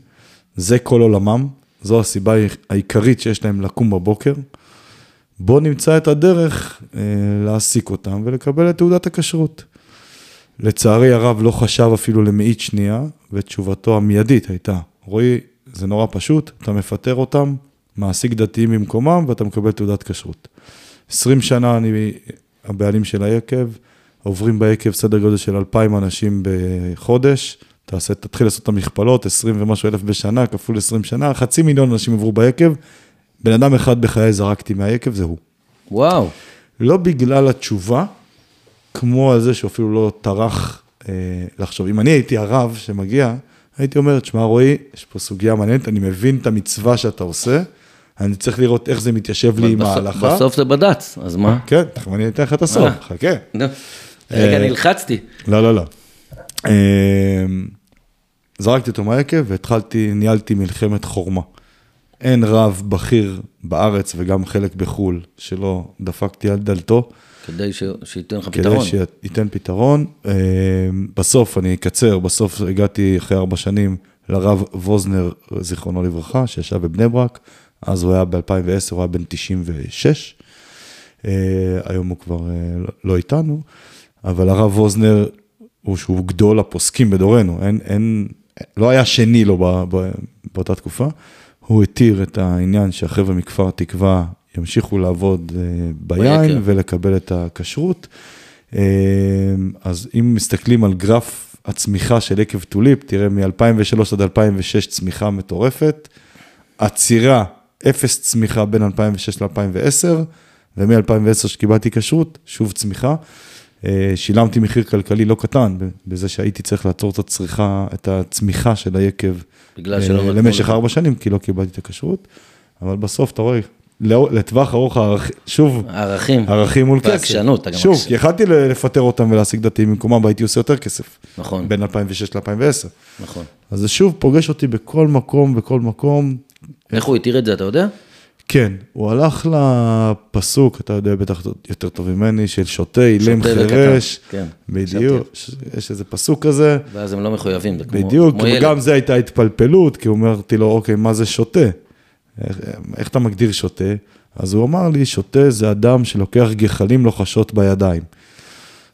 זה כל עולמם, זו הסיבה העיקרית שיש להם לקום בבוקר. בוא נמצא את הדרך אה, להעסיק אותם ולקבל את תעודת הכשרות. לצערי הרב לא חשב אפילו למאית שנייה, ותשובתו המיידית הייתה, רועי, זה נורא פשוט, אתה מפטר אותם, מעסיק דתיים במקומם ואתה מקבל תעודת כשרות. 20 שנה אני הבעלים של היקב, עוברים ביקב סדר גודל של 2,000 אנשים בחודש, תעשה, תתחיל לעשות את המכפלות, 20 ומשהו אלף בשנה, כפול 20 שנה, חצי מיליון אנשים עברו ביקב, בן אדם אחד בחיי זרקתי מהיקב, זה הוא. וואו. לא בגלל התשובה, כמו על זה שאפילו לא טרח אה, לחשוב. אם אני הייתי הרב שמגיע, הייתי אומר, תשמע רועי, יש פה סוגיה מעניינת, אני מבין את המצווה שאתה עושה, אני צריך לראות איך זה מתיישב לי עם ההלכה. בסוף זה בד"ץ, אז מה? כן, תכף אני אתן לך את הסוף, אה. חכה. נו, רגע, אה, נלחצתי. לא, לא, לא. אה, זרקתי אותו מהיקב והתחלתי, ניהלתי מלחמת חורמה. אין רב בכיר בארץ וגם חלק בחו"ל שלא דפקתי על דלתו. כדי ש- שייתן לך כדי פתרון. שייתן פתרון. אה, בסוף, אני אקצר, בסוף הגעתי אחרי ארבע שנים לרב ווזנר, זיכרונו לברכה, שישב בבני ברק, אז הוא היה ב-2010, הוא היה בן 96, אה, היום הוא כבר אה, לא- איתנו, אבל הרב ווזנר, הוא שהוא גדול הפוסקים בדורנו, אין, אין, לא היה שני לו ב, ב, באותה תקופה, הוא התיר את העניין שהחבר'ה מכפר תקווה ימשיכו לעבוד אה, ביין. ולקבל את הכשרות. אה, אז אם מסתכלים על גרף הצמיחה של עקב טוליפ, תראה מ-2003 עד 2006 צמיחה מטורפת, עצירה, אפס צמיחה בין 2006 ל-2010, ומ-2010 שקיבלתי כשרות, שוב צמיחה. אה, שילמתי מחיר כלכלי לא קטן, בזה שהייתי צריך לעצור את הצריכה, את הצמיחה של היקב אה, למשך. ארבע שנים, כי לא קיבלתי את הכשרות, אבל בסוף אתה רואה, לטווח ארוך, שוב, ערכים. ערכים מול כסף. ועקשנות, שוב, כי יכלתי לפטר אותם ולהשיג דתיים במקומם, והייתי עושה יותר כסף. נכון, בין 2006 ל-2010. נכון. אז זה שוב פוגש אותי בכל מקום, בכל מקום. איך הוא התיר את זה, אתה יודע? כן, הוא הלך לפסוק, אתה יודע בטח יותר טוב ממני, של שותה אילם וקטן, חירש. כן, בדיוק, ש- יש איזה פסוק כזה. ואז הם לא מחויבים, זה כמו בדיוק, כמו ילד. וגם זה הייתה התפלפלות, כי אמרתי לו, אוקיי, מה זה שותה? איך, איך אתה מגדיר שותה? אז הוא אמר לי, שותה זה אדם שלוקח גחלים לוחשות בידיים.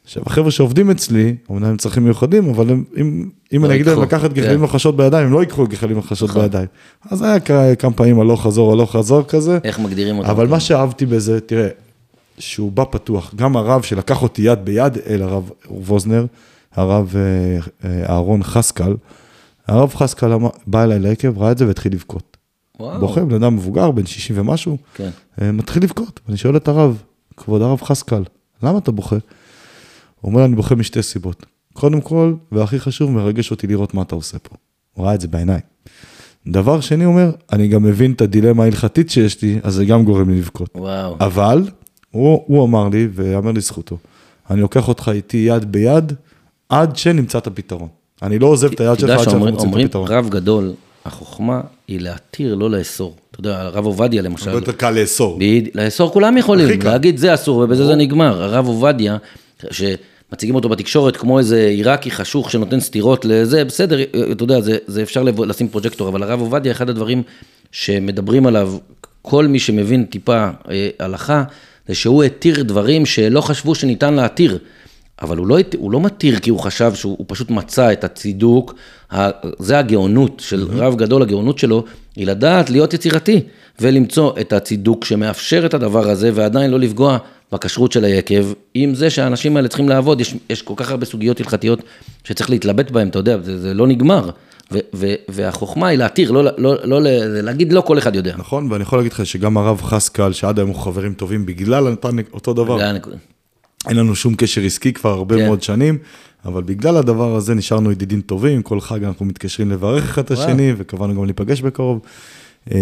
עכשיו, החבר'ה שעובדים אצלי, אמנם הם צרכים מיוחדים, אבל הם, אם, אם לא אני אגיד להם לקחת גחלים כן. לוחשות בידיים, הם לא ייקחו גחלים לוחשות נכון. בידיים. אז היה כמה פעמים הלוך חזור, הלוך חזור כזה. איך מגדירים אותם? אבל מה שאהבתי בזה, תראה, שהוא בא פתוח, גם הרב שלקח אותי יד ביד אל הרב ווזנר, הרב אה, אה, אהרון חסקל, הרב חסקל בא אליי לעקב, ראה את זה והתחיל לבכות. וואו. בוכה, בן אדם מבוגר, בן 60 ומשהו, כן. אה, מתחיל לבכות. ואני שואל את הרב, כבוד הרב חסקל, למה אתה בוכה? הוא אומר, אני בוכה משתי סיבות. קודם כל, והכי חשוב, מרגש אותי לראות מה אתה עושה פה. הוא ראה את זה בעיניים. דבר שני, הוא אומר, אני גם מבין את הדילמה ההלכתית שיש לי, אז זה גם גורם לי לבכות. וואו. אבל, הוא, הוא אמר לי, ויאמר לזכותו, אני לוקח אותך איתי יד ביד, עד שנמצא את הפתרון. אני לא עוזב את היד שלך עד שאנחנו מוצאים את הפתרון. רב גדול, החוכמה היא להתיר, לא לאסור. אתה יודע, הרב עובדיה למשל, הרבה יותר קל לאסור. לאסור כולם יכולים. להגיד זה אסור ובזה זה נגמר. הרב עובדיה, מציגים אותו בתקשורת כמו איזה עיראקי חשוך שנותן סטירות לזה, בסדר, אתה יודע, זה, זה אפשר לשים פרוג'קטור, אבל הרב עובדיה, אחד הדברים שמדברים עליו, כל מי שמבין טיפה אה, הלכה, זה שהוא התיר דברים שלא חשבו שניתן להתיר. אבל הוא לא, הוא לא מתיר כי הוא חשב שהוא פשוט מצא את הצידוק, זה הגאונות של רב גדול, הגאונות שלו, היא לדעת להיות יצירתי ולמצוא את הצידוק שמאפשר את הדבר הזה ועדיין לא לפגוע בכשרות של היקב, עם זה שהאנשים האלה צריכים לעבוד, יש, יש כל כך הרבה סוגיות הלכתיות שצריך להתלבט בהן, אתה יודע, זה, זה לא נגמר. ו, ו, והחוכמה היא להתיר, לא, לא, לא, לא להגיד לא כל אחד יודע. נכון, ואני יכול להגיד לך שגם הרב חסקל, שעד היום הוא חברים טובים בגלל אותו דבר. אין לנו שום קשר עסקי כבר הרבה כן. מאוד שנים, אבל בגלל הדבר הזה נשארנו ידידים טובים, כל חג אנחנו מתקשרים לברך אחד את השני, וקבענו גם להיפגש בקרוב. Uh,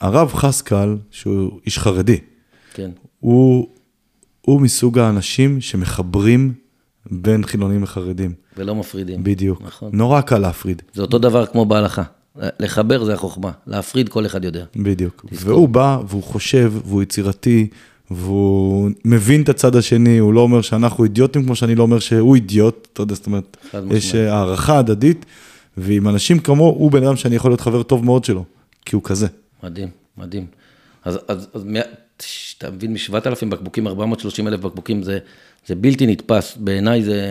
הרב חסקל, שהוא איש חרדי, כן. הוא, הוא מסוג האנשים שמחברים בין חילונים לחרדים. ולא מפרידים. בדיוק. נכון. נורא קל להפריד. זה אותו דבר כמו בהלכה. לחבר זה החוכמה, להפריד כל אחד יודע. בדיוק. תזכור. והוא בא והוא חושב והוא יצירתי, והוא מבין את הצד השני, הוא לא אומר שאנחנו אידיוטים, כמו שאני לא אומר שהוא אידיוט, אתה יודע, זאת אומרת, יש אה, הערכה הדדית, ועם אנשים כמו, הוא בן אדם שאני יכול להיות חבר טוב מאוד שלו, כי הוא כזה. מדהים, מדהים. אז, אז, אז אתה מבין, מ-7,000 בקבוקים, 430 אלף בקבוקים, זה, זה בלתי נתפס. בעיניי זה,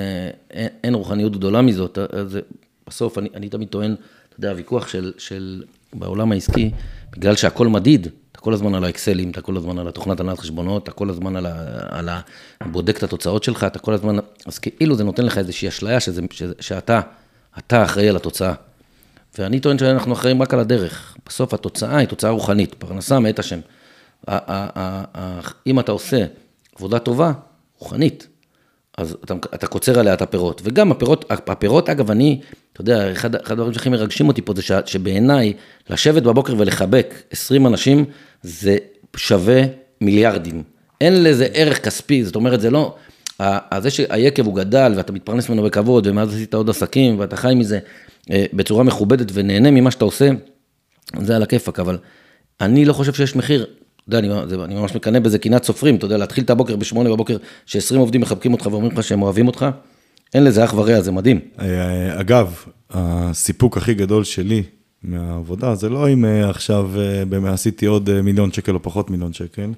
אין, אין רוחניות גדולה מזאת. זה, בסוף, אני, אני תמיד טוען, אתה יודע, הוויכוח של, של, בעולם העסקי, בגלל שהכל מדיד, אתה כל הזמן על האקסלים, אתה כל הזמן על התוכנת הנהלת חשבונות, אתה כל הזמן על ה... על ה... בודק את התוצאות שלך, אתה כל הזמן... אז כאילו זה נותן לך איזושהי אשליה שזה, שזה, שאתה, אתה אחראי על התוצאה. ואני טוען שאנחנו אחראים רק על הדרך. בסוף התוצאה היא תוצאה רוחנית, פרנסה מאת השם. אם אתה עושה עבודה טובה, רוחנית, אז אתה, אתה קוצר עליה את הפירות. וגם הפירות, הפירות, אגב, אני, אתה יודע, אחד, אחד הדברים שהכי מרגשים אותי פה זה שבעיניי, לשבת בבוקר ולחבק 20 אנשים, זה שווה מיליארדים. אין לזה ערך כספי, זאת אומרת, זה לא... זה שהיקב הוא גדל ואתה מתפרנס ממנו בכבוד, ומאז עשית עוד עסקים ואתה חי מזה אה, בצורה מכובדת ונהנה ממה שאתה עושה, זה על הכיפאק, אבל אני לא חושב שיש מחיר. אתה יודע, אני, אני ממש מקנא בזה קנאת סופרים, אתה יודע, להתחיל את הבוקר בשמונה בבוקר, ש-20 עובדים מחבקים אותך ואומרים לך שהם אוהבים אותך, אין לזה אח ורע, זה מדהים. אה, אגב, הסיפוק הכי גדול שלי מהעבודה, זה לא אם אה, עכשיו עשיתי עוד מיליון שקל או פחות מיליון שקל,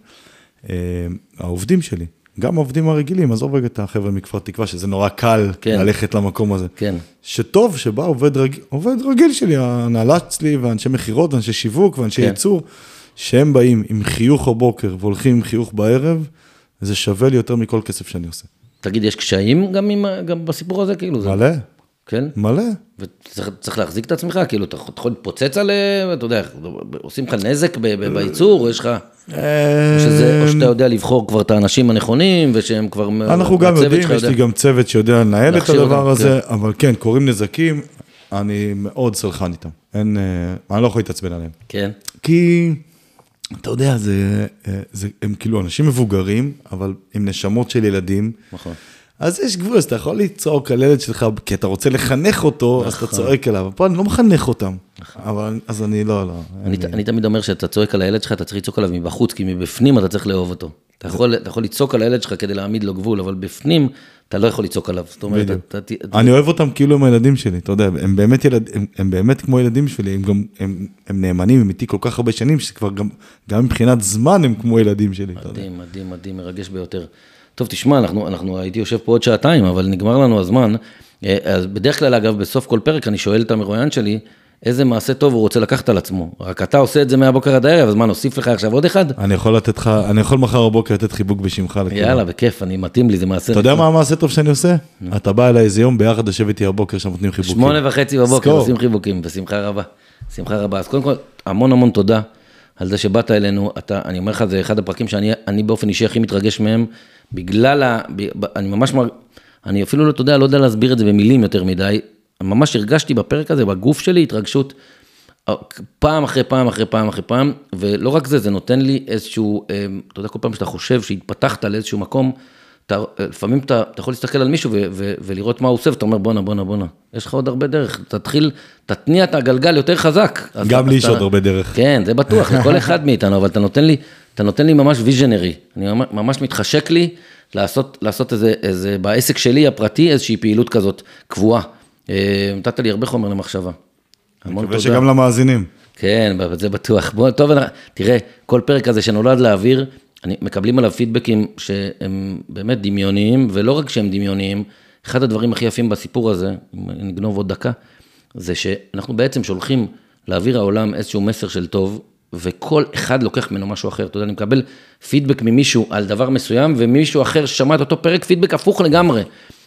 העובדים שלי. גם העובדים הרגילים, עזוב רגע את החבר'ה מכפר תקווה, שזה נורא קל כן. ללכת למקום הזה. כן. שטוב שבא עובד, רג... עובד רגיל שלי, ההנהלה אצלי, ואנשי מכירות, ואנשי שיווק, ואנשי כן. ייצור, שהם באים עם חיוך בבוקר והולכים עם חיוך בערב, זה שווה לי יותר מכל כסף שאני עושה. תגיד, יש קשיים גם, עם, גם בסיפור הזה? כאילו, מלא. זה... כן? מלא. וצריך להחזיק את עצמך, כאילו, אתה יכול להתפוצץ עליהם, אתה יודע, עושים לך נזק בייצור, יש לך... שזה, או שאתה יודע לבחור כבר את האנשים הנכונים, ושהם כבר... אנחנו גם יודעים, יש לי גם צוות שיודע לנהל את הדבר הזה, כן. אבל כן, קורים נזקים, אני מאוד סלחן איתם. אין, אה, אני לא יכול להתעצבן עליהם. כן. כי, אתה יודע, זה, אה, זה, הם כאילו אנשים מבוגרים, אבל עם נשמות של ילדים. נכון. אז יש גבול, אז אתה יכול לצעוק על ילד שלך, כי אתה רוצה לחנך אותו, אז אתה נכון. צועק עליו. פה אני לא מחנך אותם. נכון. אבל, אז אני לא, לא. אני תמיד אומר שאתה צועק על הילד שלך, אתה צריך לצעוק עליו מבחוץ, כי מבפנים אתה צריך לאהוב אותו. אתה יכול, אתה יכול לצעוק על הילד שלך כדי להעמיד לו גבול, אבל בפנים אתה לא יכול לצעוק עליו. זאת אומרת, אתה, אתה, אני אוהב אותם כאילו הם הילדים שלי, אתה יודע, הם באמת, ילד, הם, הם באמת כמו ילדים שלי, הם גם, הם, הם נאמנים, הם איתי כל כך הרבה שנים, שכבר גם, גם מבחינת זמן הם כמו ילדים שלי. מדהים, מדהים, מדהים, מרגש ביותר. טוב, תשמע, אנחנו, אנחנו, הייתי יושב פה עוד שעתיים, אבל נגמר לנו הזמן. אה, אז בדרך כלל, אגב, בסוף כל פרק אני שואל את המרואיין שלי, איזה מעשה טוב הוא רוצה לקחת על עצמו. רק אתה עושה את זה מהבוקר עד הערב, אז מה, נוסיף לך עכשיו עוד אחד? אני יכול לתת לך, אני יכול מחר בבוקר לתת חיבוק בשמך. יאללה, בכיף, אני מתאים לי, זה מעשה... אתה יודע מה המעשה טוב שאני עושה? אתה בא אליי איזה יום ביחד לשבת איתי בבוקר שם נותנים חיבוקים. שמונה וחצי בבוקר עושים חיבוקים, בשמחה רבה. שמחה רבה. אז קודם כל, המון המון תודה על זה שבאת אלינו. אתה, אני אומר לך, זה אחד הפרקים שאני באופן אישי הכי מתרגש מהם. בגלל ה... אני ממש, אני אפילו לא, אתה יודע, לא יודע להסביר את זה במילים יותר מדי, ממש הרגשתי בפרק הזה, בגוף שלי, התרגשות אה, פעם אחרי פעם אחרי פעם אחרי פעם, ולא רק זה, זה נותן לי איזשהו, אה, אתה יודע, כל פעם שאתה חושב שהתפתחת לאיזשהו מקום, אתה, אה, לפעמים אתה, אתה יכול להסתכל על מישהו ו, ו, ולראות מה הוא עושה, ואתה אומר, בואנה, בואנה, בואנה, יש לך עוד הרבה דרך, תתחיל, תתניע את הגלגל יותר חזק. גם לי יש עוד הרבה דרך. כן, זה בטוח, לכל אחד מאיתנו, אבל אתה נותן לי, אתה נותן לי ממש ויז'נרי, אני ממש מתחשק לי לעשות, לעשות איזה, איזה, בעסק שלי הפרטי, איזושהי פעילות כזאת קבועה. אה, נתת לי הרבה חומר למחשבה. המון מקווה תודה. שגם למאזינים. כן, זה בטוח. בוא, טוב, תראה, כל פרק הזה שנולד לאוויר, אני, מקבלים עליו פידבקים שהם באמת דמיוניים, ולא רק שהם דמיוניים, אחד הדברים הכי יפים בסיפור הזה, אם נגנוב עוד דקה, זה שאנחנו בעצם שולחים לאוויר העולם איזשהו מסר של טוב, וכל אחד לוקח ממנו משהו אחר. אתה יודע, אני מקבל פידבק ממישהו על דבר מסוים, ומישהו אחר ששמע את אותו פרק, פידבק הפוך לגמרי.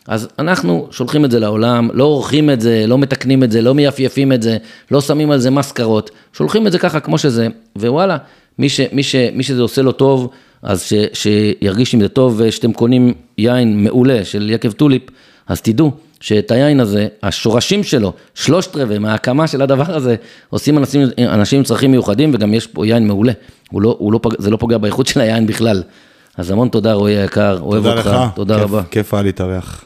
אז אנחנו שולחים את זה לעולם, לא עורכים את זה, לא מתקנים את זה, לא מייפייפים את זה, לא שמים על זה מסקרות, שולחים את זה ככה כמו שזה, ווואלה, מי, ש, מי, ש, מי שזה עושה לו טוב, אז ש, שירגיש עם זה טוב, ושאתם קונים יין מעולה של יקב טוליפ, אז תדעו שאת היין הזה, השורשים שלו, שלושת רבעי מההקמה של הדבר הזה, עושים אנשים, אנשים עם צרכים מיוחדים, וגם יש פה יין מעולה, הוא לא, הוא לא, זה לא פוגע באיכות של היין בכלל. אז המון תודה רועי היקר, אוהב תודה אותך, לך. תודה כיף- רבה. כיף היה להתארח.